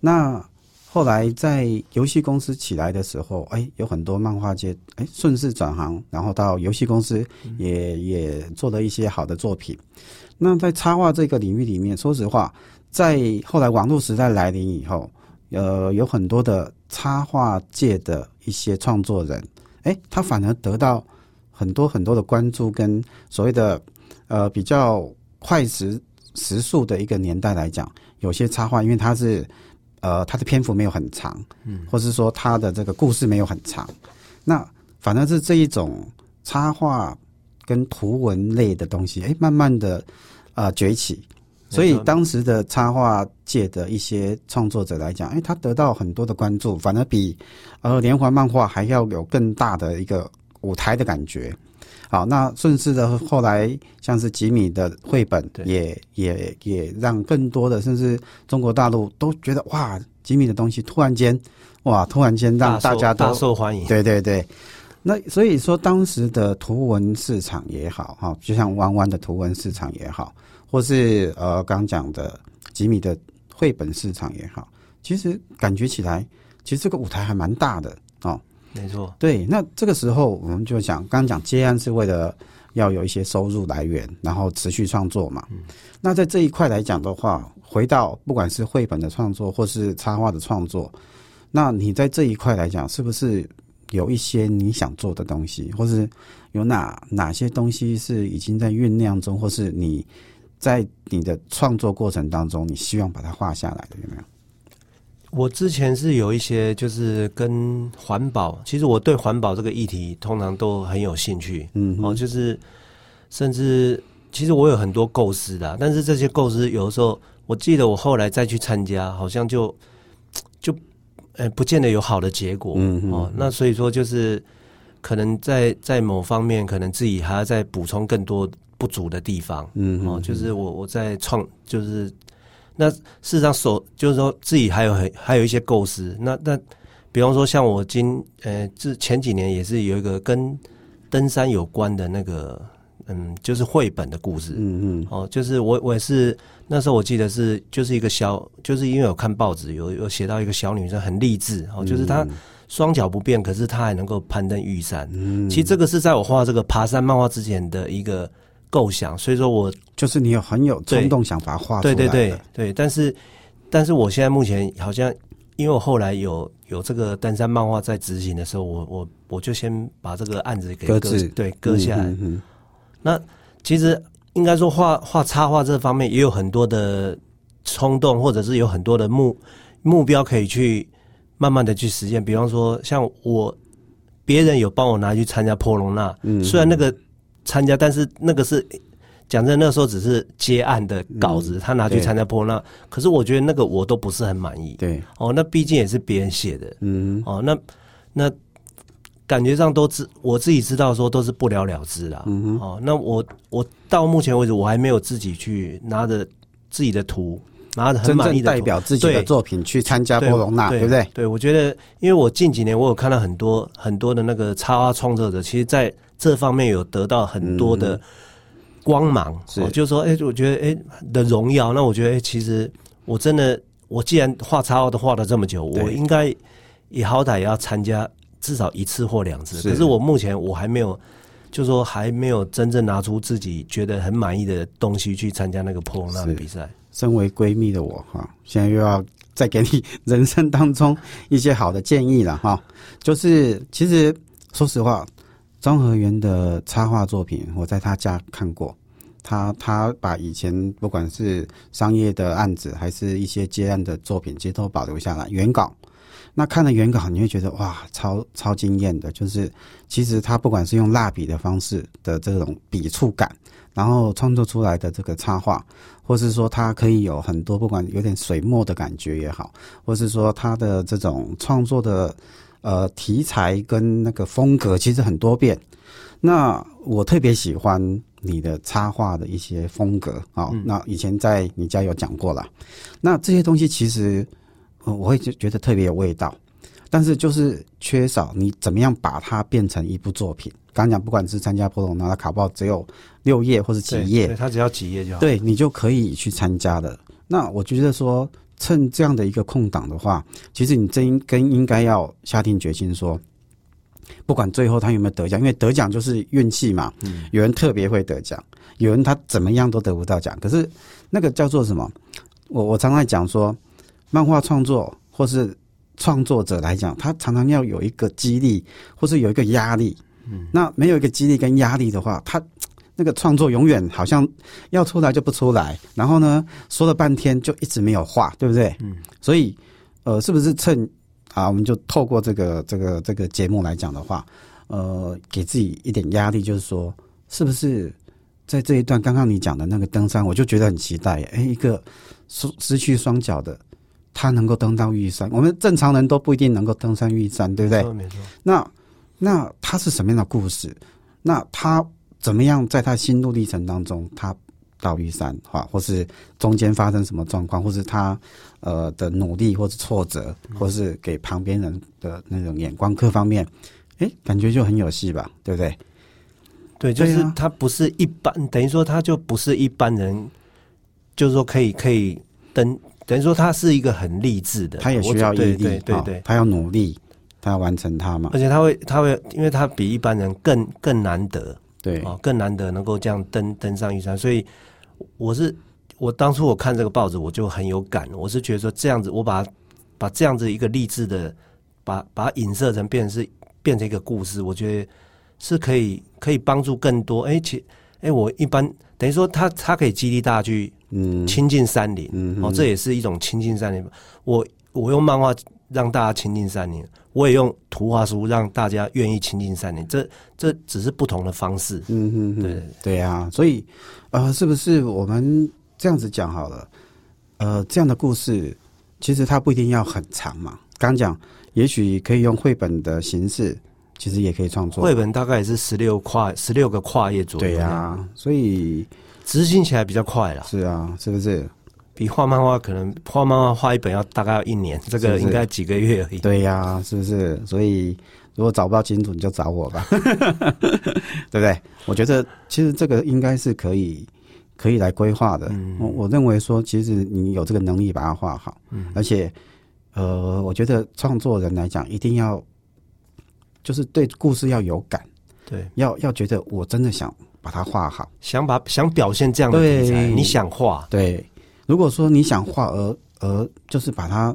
那后来在游戏公司起来的时候，哎，有很多漫画界哎顺势转行，然后到游戏公司也、也做了一些好的作品。那在插画这个领域里面，说实话，在后来网络时代来临以后，呃，有很多的插画界的一些创作人，哎，他反而得到很多很多的关注，跟所谓的呃比较快时时速的一个年代来讲，有些插画因为它是呃它的篇幅没有很长，嗯，或是说它的这个故事没有很长，那反而是这一种插画跟图文类的东西，哎，慢慢的呃崛起。所以当时的插画界的一些创作者来讲，哎，他得到很多的关注，反而比呃连环漫画还要有更大的一个舞台的感觉。好，那顺势的后来像是吉米的绘本对也也也让更多的甚至中国大陆都觉得哇，吉米的东西突然间哇，突然间让大家都大受欢迎。对对对，那所以说当时的图文市场也好，哈，就像弯弯的图文市场也好，或是呃刚讲的吉米的绘本市场也好，其实感觉起来，其实这个舞台还蛮大的哦。没错，对，那这个时候我们就讲，刚刚讲接案是为了要有一些收入来源，然后持续创作嘛。那在这一块来讲的话，回到不管是绘本的创作或是插画的创作，那你在这一块来讲，是不是有一些你想做的东西，或是有哪哪些东西是已经在酝酿中，或是你在你的创作过程当中，你希望把它画下来的，有没有？我之前是有一些就是跟环保，其实我对环保这个议题通常都很有兴趣。嗯哦，就是甚至其实我有很多构思的啊，但是这些构思有的时候，我记得我后来再去参加，好像就就呃不见得有好的结果。嗯哼哦，那所以说就是可能在在某方面，可能自己还要再补充更多不足的地方。嗯哼哦，就是我我在创，就是那事实上手就是说自己还有很还有一些构思。那那比方说像我今呃这前几年也是有一个跟登山有关的那个嗯，就是绘本的故事。嗯嗯哦，就是我我也是那时候我记得是就是一个小，就是因为有看报纸有有写到一个小女生很励志哦，就是她双脚不便，可是她还能够攀登玉山。嗯，其实这个是在我画这个爬山漫画之前的一个构想，所以说我就是你有很有冲动想把它画出来的。对对对对，但是但是我现在目前好像，因为我后来有有这个登山漫画在执行的时候，我我我就先把这个案子给搁置对搁下来。嗯嗯那其实应该说画画插画这方面也有很多的冲动，或者是有很多的目目标可以去慢慢的去实现。比方说，像我别人有帮我拿去参加波隆纳，嗯虽然那个参加，但是那个是讲真，那时候只是接案的稿子，他拿去参加波隆纳，可是我觉得那个我都不是很满意。对，哦，那毕竟也是别人写的，嗯。哦，那那感觉上都知我自己知道说都是不了了之啦。嗯哦，那我我到目前为止我还没有自己去拿着自己的图，拿着很满意的代表自己的作品去参加波隆对不对？对，我觉得因为我近几年我有看到很多很多的那个插画创作者，其实在这方面有得到很多的光芒，嗯是哦，就是说，哎、我觉得哎、的荣耀，那我觉得、哎其实我真的，我既然画插画都画了这么久，我应该也好歹也要参加至少一次或两次。是可是我目前我还没有就说还没有真正拿出自己觉得很满意的东西去参加那个破龙那的比赛。身为闺蜜的我哈，现在又要再给你人生当中一些好的建议了哈。就是其实说实话，庄和元的插画作品，我在他家看过。他他把以前不管是商业的案子，还是一些接案的作品，其实都保留下来原稿。那看了原稿，你会觉得哇，超超惊艳的。就是其实他不管是用蜡笔的方式的这种笔触感，然后创作出来的这个插画，或是说他可以有很多不管有点水墨的感觉也好，或是说他的这种创作的呃题材跟那个风格，其实很多变。那我特别喜欢你的插画的一些风格啊。那以前在你家有讲过了。那这些东西其实我会觉得特别有味道，但是就是缺少你怎么样把它变成一部作品。刚讲不管是参加普通拿的卡报只有六页或者几页，它只要几页就好，对你就可以去参加的。那我觉得说趁这样的一个空档的话，其实你真跟应该要下定决心说。不管最后他有没有得奖，因为得奖就是运气嘛。嗯，有人特别会得奖，有人他怎么样都得不到奖。可是那个叫做什么？我我常常讲说，漫画创作或是创作者来讲，他常常要有一个激励，或是有一个压力。嗯，那没有一个激励跟压力的话，他那个创作永远好像要出来就不出来。然后呢，说了半天就一直没有画，对不对？嗯，所以呃，是不是趁？啊，我们就透过这个这个这个节目来讲的话，呃，给自己一点压力，就是说，是不是在这一段刚刚你讲的那个登山，我就觉得很期待。哎，一个失失去双脚的，他能够登到玉山，我们正常人都不一定能够登上玉山，对不对？没错。那那他是什么样的故事？那他怎么样在他心路历程当中，他？到玉山，哈，或是中间发生什么状况，或是他呃的努力，或是挫折，或是给旁边人的那种眼光各方面，哎，感觉就很有戏吧，对不对？对，就是他不是一般，等于说他就不是一般人，就是说可以可以登，等于说他是一个很励志的，他也需要毅力，对对，他要努力，他要完成他嘛，而且他会他会，因为他比一般人更更难得，对啊，更难得能够这样登登上玉山，所以。我是我当初我看这个报纸我就很有感，我是觉得说这样子，我把把这样子一个励志的，把把它影射成变成是变成一个故事，我觉得是可以可以帮助更多。哎，其哎我一般等于说他他可以激励大家去嗯亲近山林，哦，这也是一种亲近山林。我我用漫画让大家亲近山林，我也用图画书让大家愿意亲近山林，这这只是不同的方式。嗯嗯，对对啊，所以。呃，是不是我们这样子讲好了？呃，这样的故事其实它不一定要很长嘛。刚讲，也许可以用绘本的形式，其实也可以创作。绘本大概也是十六跨十六个跨页左右。对呀，所以执行起来比较快了。是啊，是不是？比画漫画可能画漫画画一本要大概要一年，这个应该几个月而已。对呀，是不是？所以如果找不到金主，你就找我吧，对不对？我觉得其实这个应该是可以可以来规划的。我我认为说，其实你有这个能力把它画好，而且呃，我觉得创作人来讲，一定要就是对故事要有感，对，要要觉得我真的想把它画好，想把想表现这样的题材，你想画对。如果说你想画而而就是把它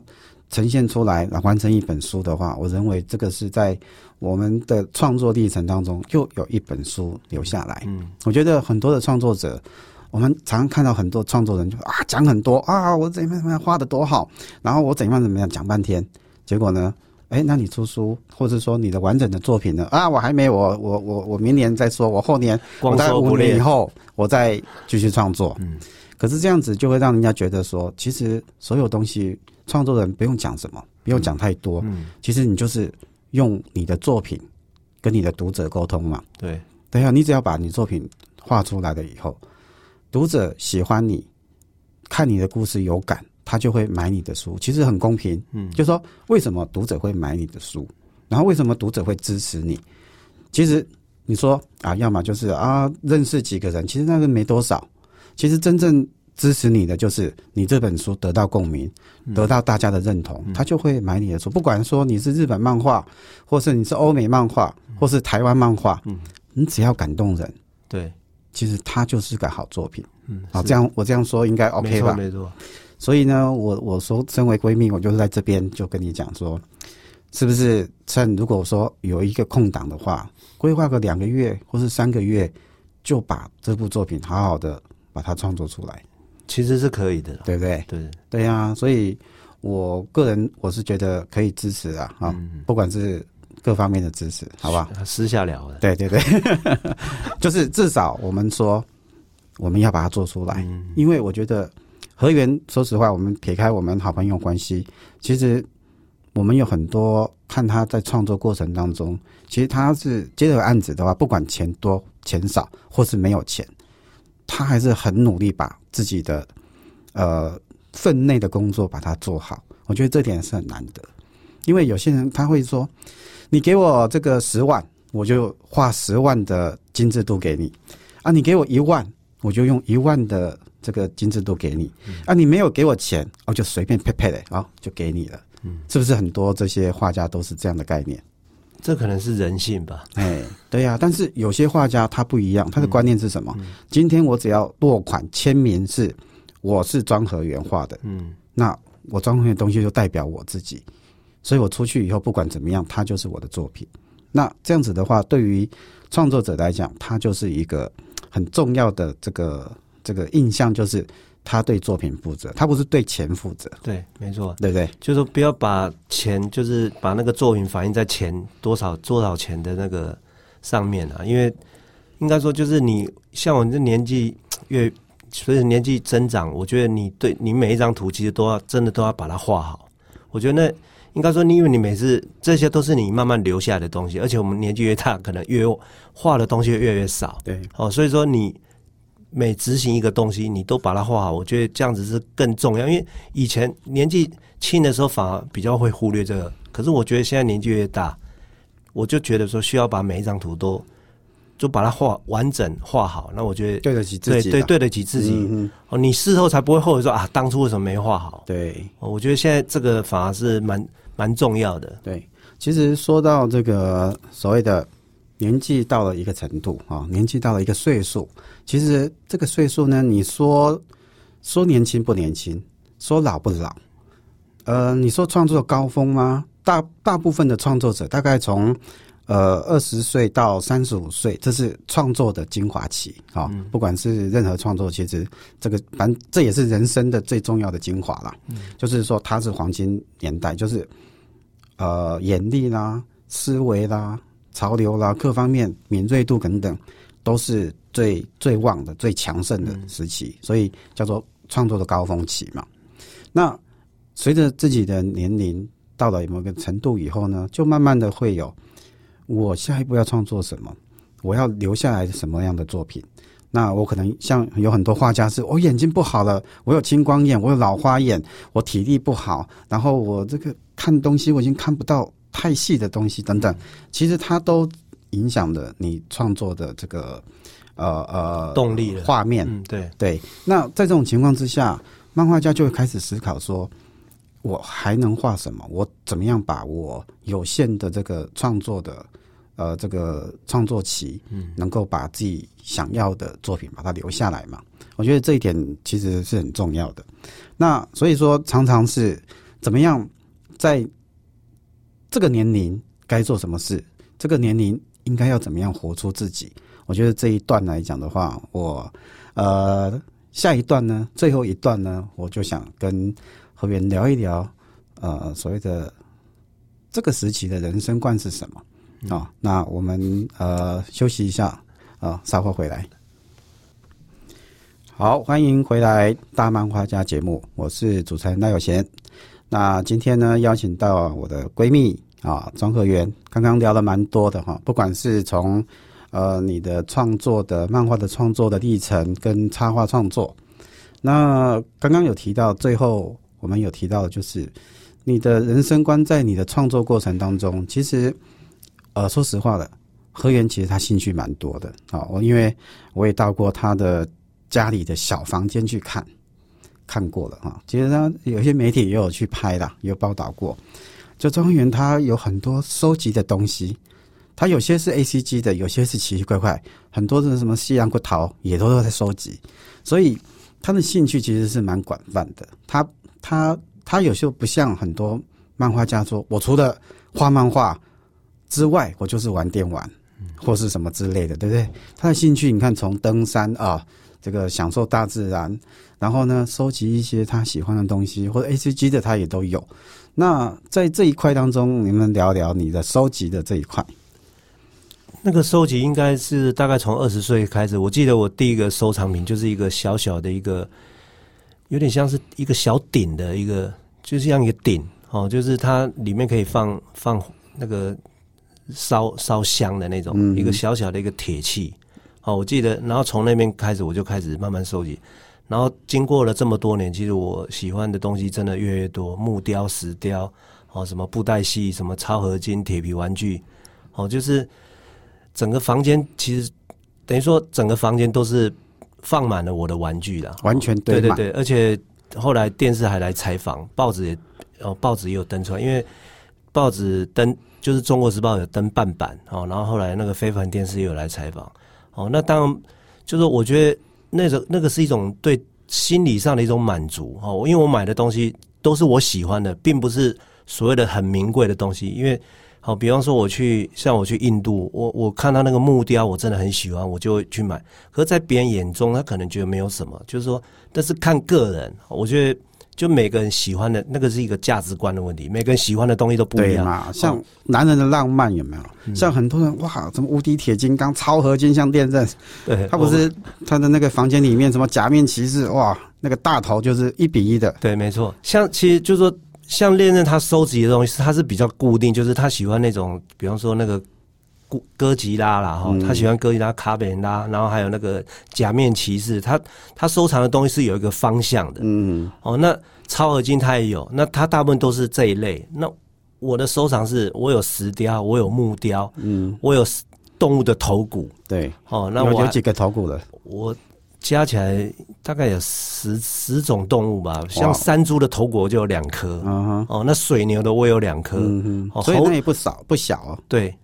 呈现出来，来完成一本书的话，我认为这个是在我们的创作历程当中又有一本书留下来。嗯，我觉得很多的创作者，我们常常看到很多创作人就啊讲很多啊，我怎么怎么样画的多好，然后我怎样怎么样讲半天，结果呢，哎，那你出书或者说你的完整的作品呢？啊，我还没，我我我我明年再说，我后年，我在五年以后我再继续创作。嗯。可是这样子就会让人家觉得说，其实所有东西创作人不用讲什么，不用讲太多。嗯，其实你就是用你的作品跟你的读者沟通嘛。对，对啊，你只要把你作品画出来了以后，读者喜欢你，看你的故事有感，他就会买你的书。其实很公平。嗯，就说为什么读者会买你的书，然后为什么读者会支持你？其实你说啊，要么就是啊，认识几个人，其实那个没多少。其实真正支持你的就是你这本书得到共鸣，得到大家的认同，他就会买你的书。不管说你是日本漫画，或是你是欧美漫画，或是台湾漫画，你只要感动人，对，其实它就是个好作品。嗯，好，这样我这样说应该 OK 吧？没错所以呢，我我说身为闺蜜，我就是在这边就跟你讲说，是不是趁如果说有一个空档的话，规划个两个月或是三个月，就把这部作品好好的把它创作出来，其实是可以的，对不对？对，对呀、所以我个人我是觉得可以支持啊，啊，嗯，不管是各方面的支持，好不好？私下聊的，对对对，就是至少我们说我们要把它做出来，嗯，因为我觉得河源，说实话，我们撇开我们好朋友关系，其实我们有很多看他在创作过程当中，其实他是接了案子的话，不管钱多钱少，或是没有钱，他还是很努力把自己的呃分内的工作把它做好。我觉得这点是很难得，因为有些人他会说，你给我这个十万，我就画十万的精致度给你啊，你给我一万。我就用一万的这个精致度给你，啊，你没有给我钱，我就随便配配的，啊就给你了，嗯，是不是很多这些画家都是这样的概念？这可能是人性吧，哎，对呀、但是有些画家他不一样，他的观念是什么？今天我只要落款签名是我是庄和元画的，嗯，那我庄和元的东西就代表我自己，所以我出去以后不管怎么样，它就是我的作品。那这样子的话，对于创作者来讲，它就是一个很重要的这个这个印象，就是他对作品负责，他不是对钱负责，对，没错，对不对？就是说不要把钱，就是把那个作品反映在钱多少多少钱的那个上面啊，因为应该说就是你像我这年纪越随着年纪增长，我觉得你对你每一张图其实都要真的都要把它画好。我觉得那应该说你因为你每次这些都是你慢慢留下来的东西，而且我们年纪越大，可能越画的东西越来越少。对，哦，所以说你每执行一个东西，你都把它画好，我觉得这样子是更重要。因为以前年纪轻的时候反而比较会忽略这个，可是我觉得现在年纪越大，我就觉得说需要把每一张图都就把它画完整画好。那我觉得对得起自己，对对对得起自己、哦，你事后才不会后悔说啊，当初为什么没画好？对哦，我觉得现在这个反而是蛮蛮重要的。对。其实说到这个所谓的年纪到了一个程度啊，年纪到了一个岁数，其实这个岁数呢，你说说年轻不年轻，说老不老，呃，你说创作高峰吗？大大部分的创作者大概从呃二十岁到三十五岁，这是创作的精华期啊、不管是任何创作，其实这个反正这也是人生的最重要的精华啦。就是说它是黄金年代，就是呃眼力啦、思维啦、潮流啦各方面敏锐度等等，都是最最旺的、最强盛的时期，所以叫做创作的高峰期嘛。那随着自己的年龄到了某个程度以后呢，就慢慢的会有我下一步要创作什么，我要留下来什么样的作品。那我可能像有很多画家是，我眼睛不好了，我有青光眼，我有老花眼，我体力不好，然后我这个看东西我已经看不到太细的东西等等，其实它都影响了你创作的这个呃呃动力画面。嗯，对，对，那在这种情况之下，漫画家就会开始思考说，我还能画什么？我怎么样把我有限的这个创作的呃这个创作期，嗯，能够把自己想要的作品把它留下来嘛？我觉得这一点其实是很重要的。那所以说，常常是怎么样在这个年龄该做什么事，这个年龄应该要怎么样活出自己？我觉得这一段来讲的话，我呃下一段呢，最后一段呢，我就想跟何源聊一聊，呃，所谓的这个时期的人生观是什么啊、那我们呃休息一下啊、稍后回来。好，欢迎回来《大漫画家》节目，我是主持人赖有贤。那今天呢，邀请到我的闺蜜啊，庄和源，刚刚聊了蛮多的哈，不管是从呃你的创作的漫画的创作的历程跟插画创作，那刚刚有提到，最后我们有提到的，就是你的人生观在你的创作过程当中，其实呃说实话的，河源其实他兴趣蛮多的啊，我因为我也到过他的家里的小房间去看。看过了哈，其实他有些媒体也有去拍啦，有报道过。就庄园它有很多收集的东西，它有些是 A C G 的，有些是奇奇怪怪，很多的什么西洋骨头也都在收集，所以他的兴趣其实是蛮广泛的。他他他有时候不像很多漫画家说，我除了画漫画之外，我就是玩电玩或是什么之类的，对不对？他的兴趣你看，从登山啊，这个享受大自然，然后呢，收集一些他喜欢的东西，或者 A C G 的他也都有。那在这一块当中，你们聊聊你的收集的这一块。那个收集应该是大概从二十岁开始。我记得我第一个收藏品就是一个小小的一个，有点像是一个小鼎的一个，就像一个鼎哦，就是它里面可以放放那个烧烧香的那种一个小小的一个铁器。哦，我记得，然后从那边开始我就开始慢慢收集。然后经过了这么多年，其实我喜欢的东西真的越来越多，木雕、石雕，哦，什么布袋戏，什么超合金、铁皮玩具，哦，就是整个房间其实等于说整个房间都是放满了我的玩具了，完全对对对，而且后来电视还来采访，报纸也哦报纸也有登出来，因为报纸登就是《中国时报》有登半版哦，然后后来那个非凡电视也有来采访，哦，那当然就是我觉得。那个那个是一种对心理上的一种满足哦，因为我买的东西都是我喜欢的，并不是所谓的很名贵的东西。因为好，比方说我去像我去印度，我我看到那个木雕，我真的很喜欢，我就会去买。可是，在别人眼中，他可能觉得没有什么，就是说，但是看个人，我觉得。就每个人喜欢的那个是一个价值观的问题，每个人喜欢的东西都不一样嘛。像男人的浪漫有没有？像很多人哇，什么无敌铁金刚、超合金像电刃，对，他不是他的那个房间里面什么假面骑士哇，那个大头就是一比一的。对，没错。像其实就是说，像恋人他收集的东西，他是比较固定，就是他喜欢那种，比方说那个。哥吉拉啦，哈，他喜欢哥吉拉、卡比拉，然后还有那个假面骑士，他他收藏的东西是有一个方向的，嗯，哦，那超合金他也有，那他大部分都是这一类。那我的收藏是，我有石雕，我有木雕，嗯，我有动物的头骨，对，哦，那我有几个头骨的，我加起来大概有十十种动物吧，像山猪的头骨就有两颗，哦，那水牛的我有两颗，所以那也不少不小哦，对。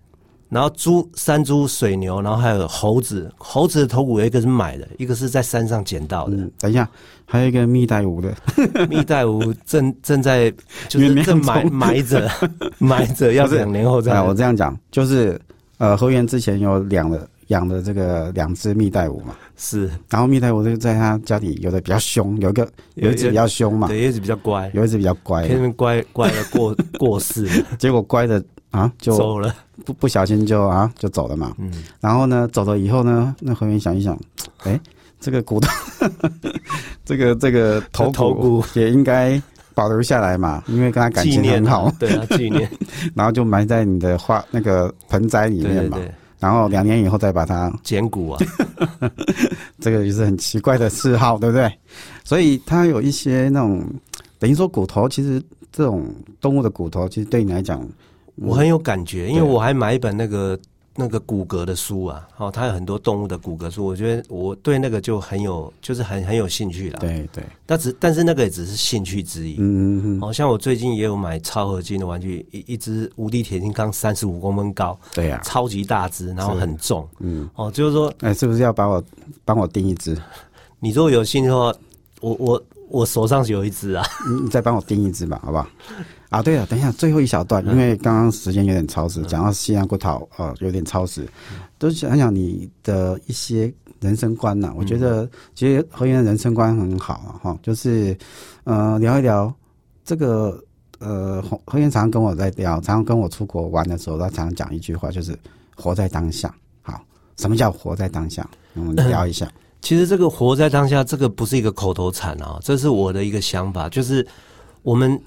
然后猪、山猪、水牛，然后还有猴子。猴子的头骨有一个是买的，一个是在山上捡到的。等一下，还有一个蜜袋鼯的，蜜袋鼯正正在就是正埋埋着，埋着要两年后再。我这样讲，就是呃，河源之前有养了养了这个两只蜜袋鼯嘛，是。然后蜜袋鼯就在他家里，有的比较凶，有一个有一只比较凶嘛，对，有一只比较乖，有一只比较乖，偏偏乖乖的过过世，结果乖的。啊，就走了，不不小心就啊就走了嘛。嗯，然后呢，走了以后呢，那何源想一想，哎，这个骨头，这个这个头头骨也应该保留下来嘛，因为跟他感情很好，对啊，纪念。然后就埋在你的花那个盆栽里面嘛。然后两年以后再把它捡骨啊，这个也是很奇怪的嗜好，对不对？所以它有一些那种等于说骨头，其实这种动物的骨头，其实对你来讲。我很有感觉，因为我还买一本那个那个骨骼的书啊，哦，它有很多动物的骨骼书，我觉得我对那个就很有，就是很很有兴趣了。对对，但只但是那个也只是兴趣之一。嗯嗯嗯。好像我最近也有买超合金的玩具，一一只无敌铁金刚，三十五公分高，对呀，超级大只，然后很重。嗯。哦，就是说，哎，是不是要把我帮我订一只？你如果有兴趣的话，我我我手上有一只啊，你再帮我订一只吧，好不好？啊，对了，等一下，最后一小段，因为刚刚时间有点超时，讲到西安国陶，呃，有点超时，都想想你的一些人生观呐。我觉得其实何源的人生观很好啊，哈，就是呃聊一聊这个呃何何源常常跟我在聊，常常跟我出国玩的时候，他常常讲一句话，就是活在当下。好，什么叫活在当下？我们聊一下。其实这个活在当下，这个不是一个口头禅啊，这是我的一个想法，就是我们。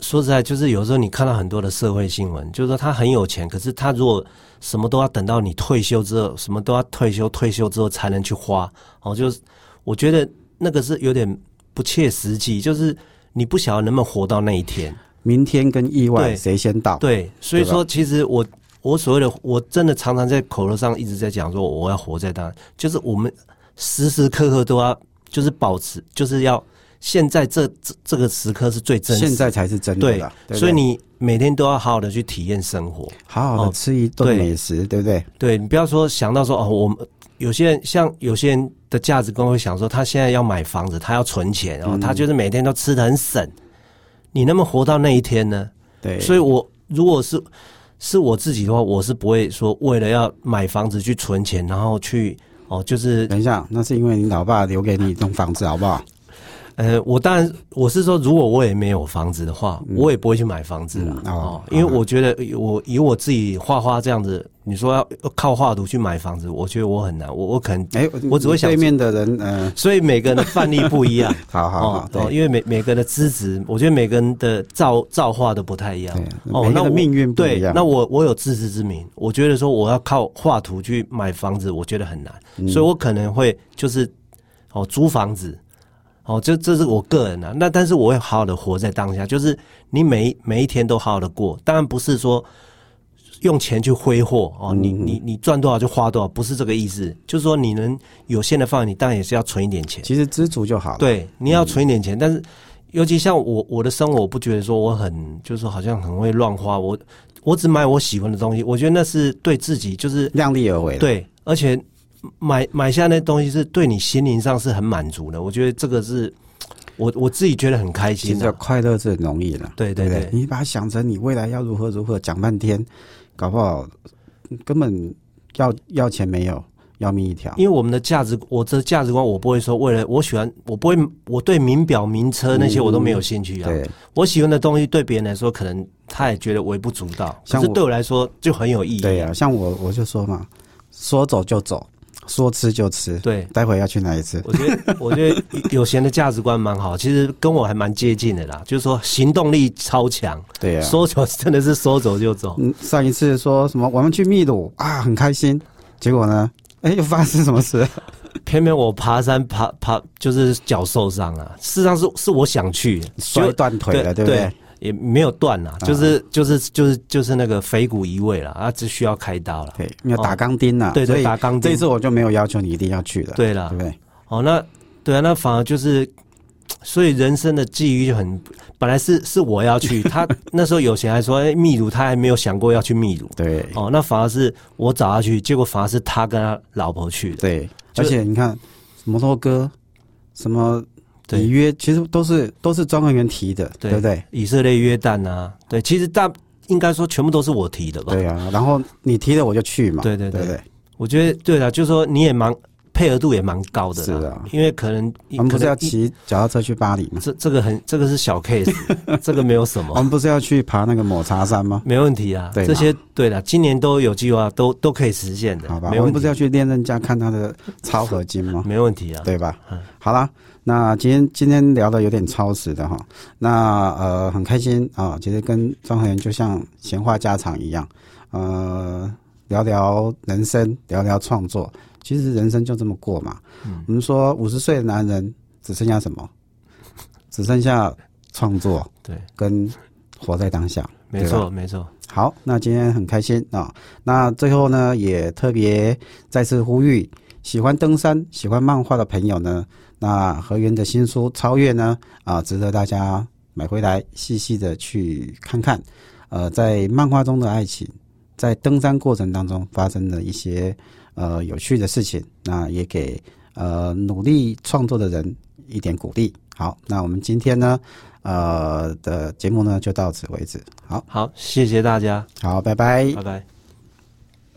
说实在，就是有时候你看到很多的社会新闻，就是说他很有钱，可是他如果什么都要等到你退休之后，什么都要退休，退休之后才能去花，哦，就是我觉得那个是有点不切实际，就是你不晓得能不能活到那一天，明天跟意外谁先到？对，所以说其实我我所谓的我真的常常在口头上一直在讲说我要活在当，就是我们时时刻刻都要就是保持，就是要现在这这这个时刻是最真实的，现在才是真的对所以你每天都要好好的去体验生活。好好的哦吃一顿美食，对不对？对你不要说想到说哦，我们有些人像有些人的价值观会想说，他现在要买房子，他要存钱，然后嗯他就是每天都吃的很省。你那么活到那一天呢？对，所以我如果是是我自己的话，我是不会说为了要买房子去存钱，然后去哦，就是等一下，那是因为你老爸留给你一栋房子，好不好？呃，我当然我是说，如果我也没有房子的话，我也不会去买房子了、嗯哦哦，因为我觉得我以我自己画画这样子，你说要要靠画图去买房子，我觉得我很难，我我可能，哎，我只会想对面的人，嗯，所以每个人的范例不一样。好好好，因为每每个人的资质，我觉得每个人的造造化都不太一样。哦，那命运不一样对，那我我有自知之明，我觉得说我要靠画图去买房子，我觉得很难，嗯所以我可能会就是哦租房子。哦，这这是我个人啊，那但是我会好好的活在当下，就是你每一每一天都好好的过，当然不是说用钱去挥霍哦，你嗯你你赚多少就花多少，不是这个意思，就是说你能有限的范围，你当然也是要存一点钱。其实知足就好了。对，你要存一点钱，但是尤其像我我的生活，我不觉得说我很就是说好像很会乱花，我我只买我喜欢的东西，我觉得那是对自己就是量力而为。对，而且买买下那东西是对你心灵上是很满足的，我觉得这个是我我自己觉得很开其实心的、快乐是很容易的。对不对对对你把它想成你未来要如何如何，讲半天，搞不好根本要要钱没有，要命一条。因为我们的价值，我这价值观，我不会说为了我喜欢，我不会，我对名表、名车那些我都没有兴趣啊。对，我喜欢的东西对别人来说，可能他也觉得微不足道，可像我是对我来说就很有意义。对啊、像我我就说嘛，说走就走，说吃就吃。对，待会要去哪一次？我觉得，我觉得有钱的价值观蛮好，其实跟我还蛮接近的啦。就是说行动力超强，对呀、说走真的是说走就走。嗯，上一次说什么我们去秘鲁啊，很开心，结果呢，哎，又发生什么事？偏偏我爬山爬爬就是脚受伤了，事实上是是我想去，摔断腿了，对不对？也没有断啦，就是就是就是就是那个腓骨移位了，啊，只需要开刀了。对，你要打钢钉了、对对，打钢钉这一次。我就没有要求你一定要去了，对了对，不对？哦，那对啊，那反而就是，所以人生的际遇就很，本来是是我要去，他那时候有钱还说，哎，秘鲁他还没有想过要去秘鲁。对哦，那反而是我找他去，结果反而是他跟他老婆去的。对，而且你看摩托哥什么对里约，其实都是都是专案员提的，对对不对？以色列、约旦啊，对，其实大应该说全部都是我提的吧。对啊，然后你提了我就去嘛，对对对对对？我觉得对了，就是说你也蛮配合度也蛮高的，是啊因为可能我们不是要骑脚踏车去巴黎吗？这这个很这个是小 case，这个没有什么我么，们不是要去爬那个抹茶山吗？没问题啊。对嘛这些对了，今年都有计划，都都可以实现的，好吧，我们不是要，去练人家看他的超合金吗？没问题啊。对吧嗯？好啦，那今天今天聊的有点超时的哈，那呃很开心啊，其实跟庄恒源就像闲话家常一样，呃聊聊人生，聊聊创作，其实人生就这么过嘛。嗯我们说五十岁的男人只剩下什么？只剩下创作对，跟活在当下。没错没错。好，那今天很开心啊。那最后呢，也特别再次呼吁，喜欢登山、喜欢漫画的朋友呢，那河源的新书《超越》呢，啊，值得大家买回来细细的去看看。呃，在漫画中的爱情，在登山过程当中发生的一些呃有趣的事情，那也给呃努力创作的人一点鼓励。好，那我们今天呢，呃的节目呢就到此为止。好，好，谢谢大家，好，拜拜拜拜。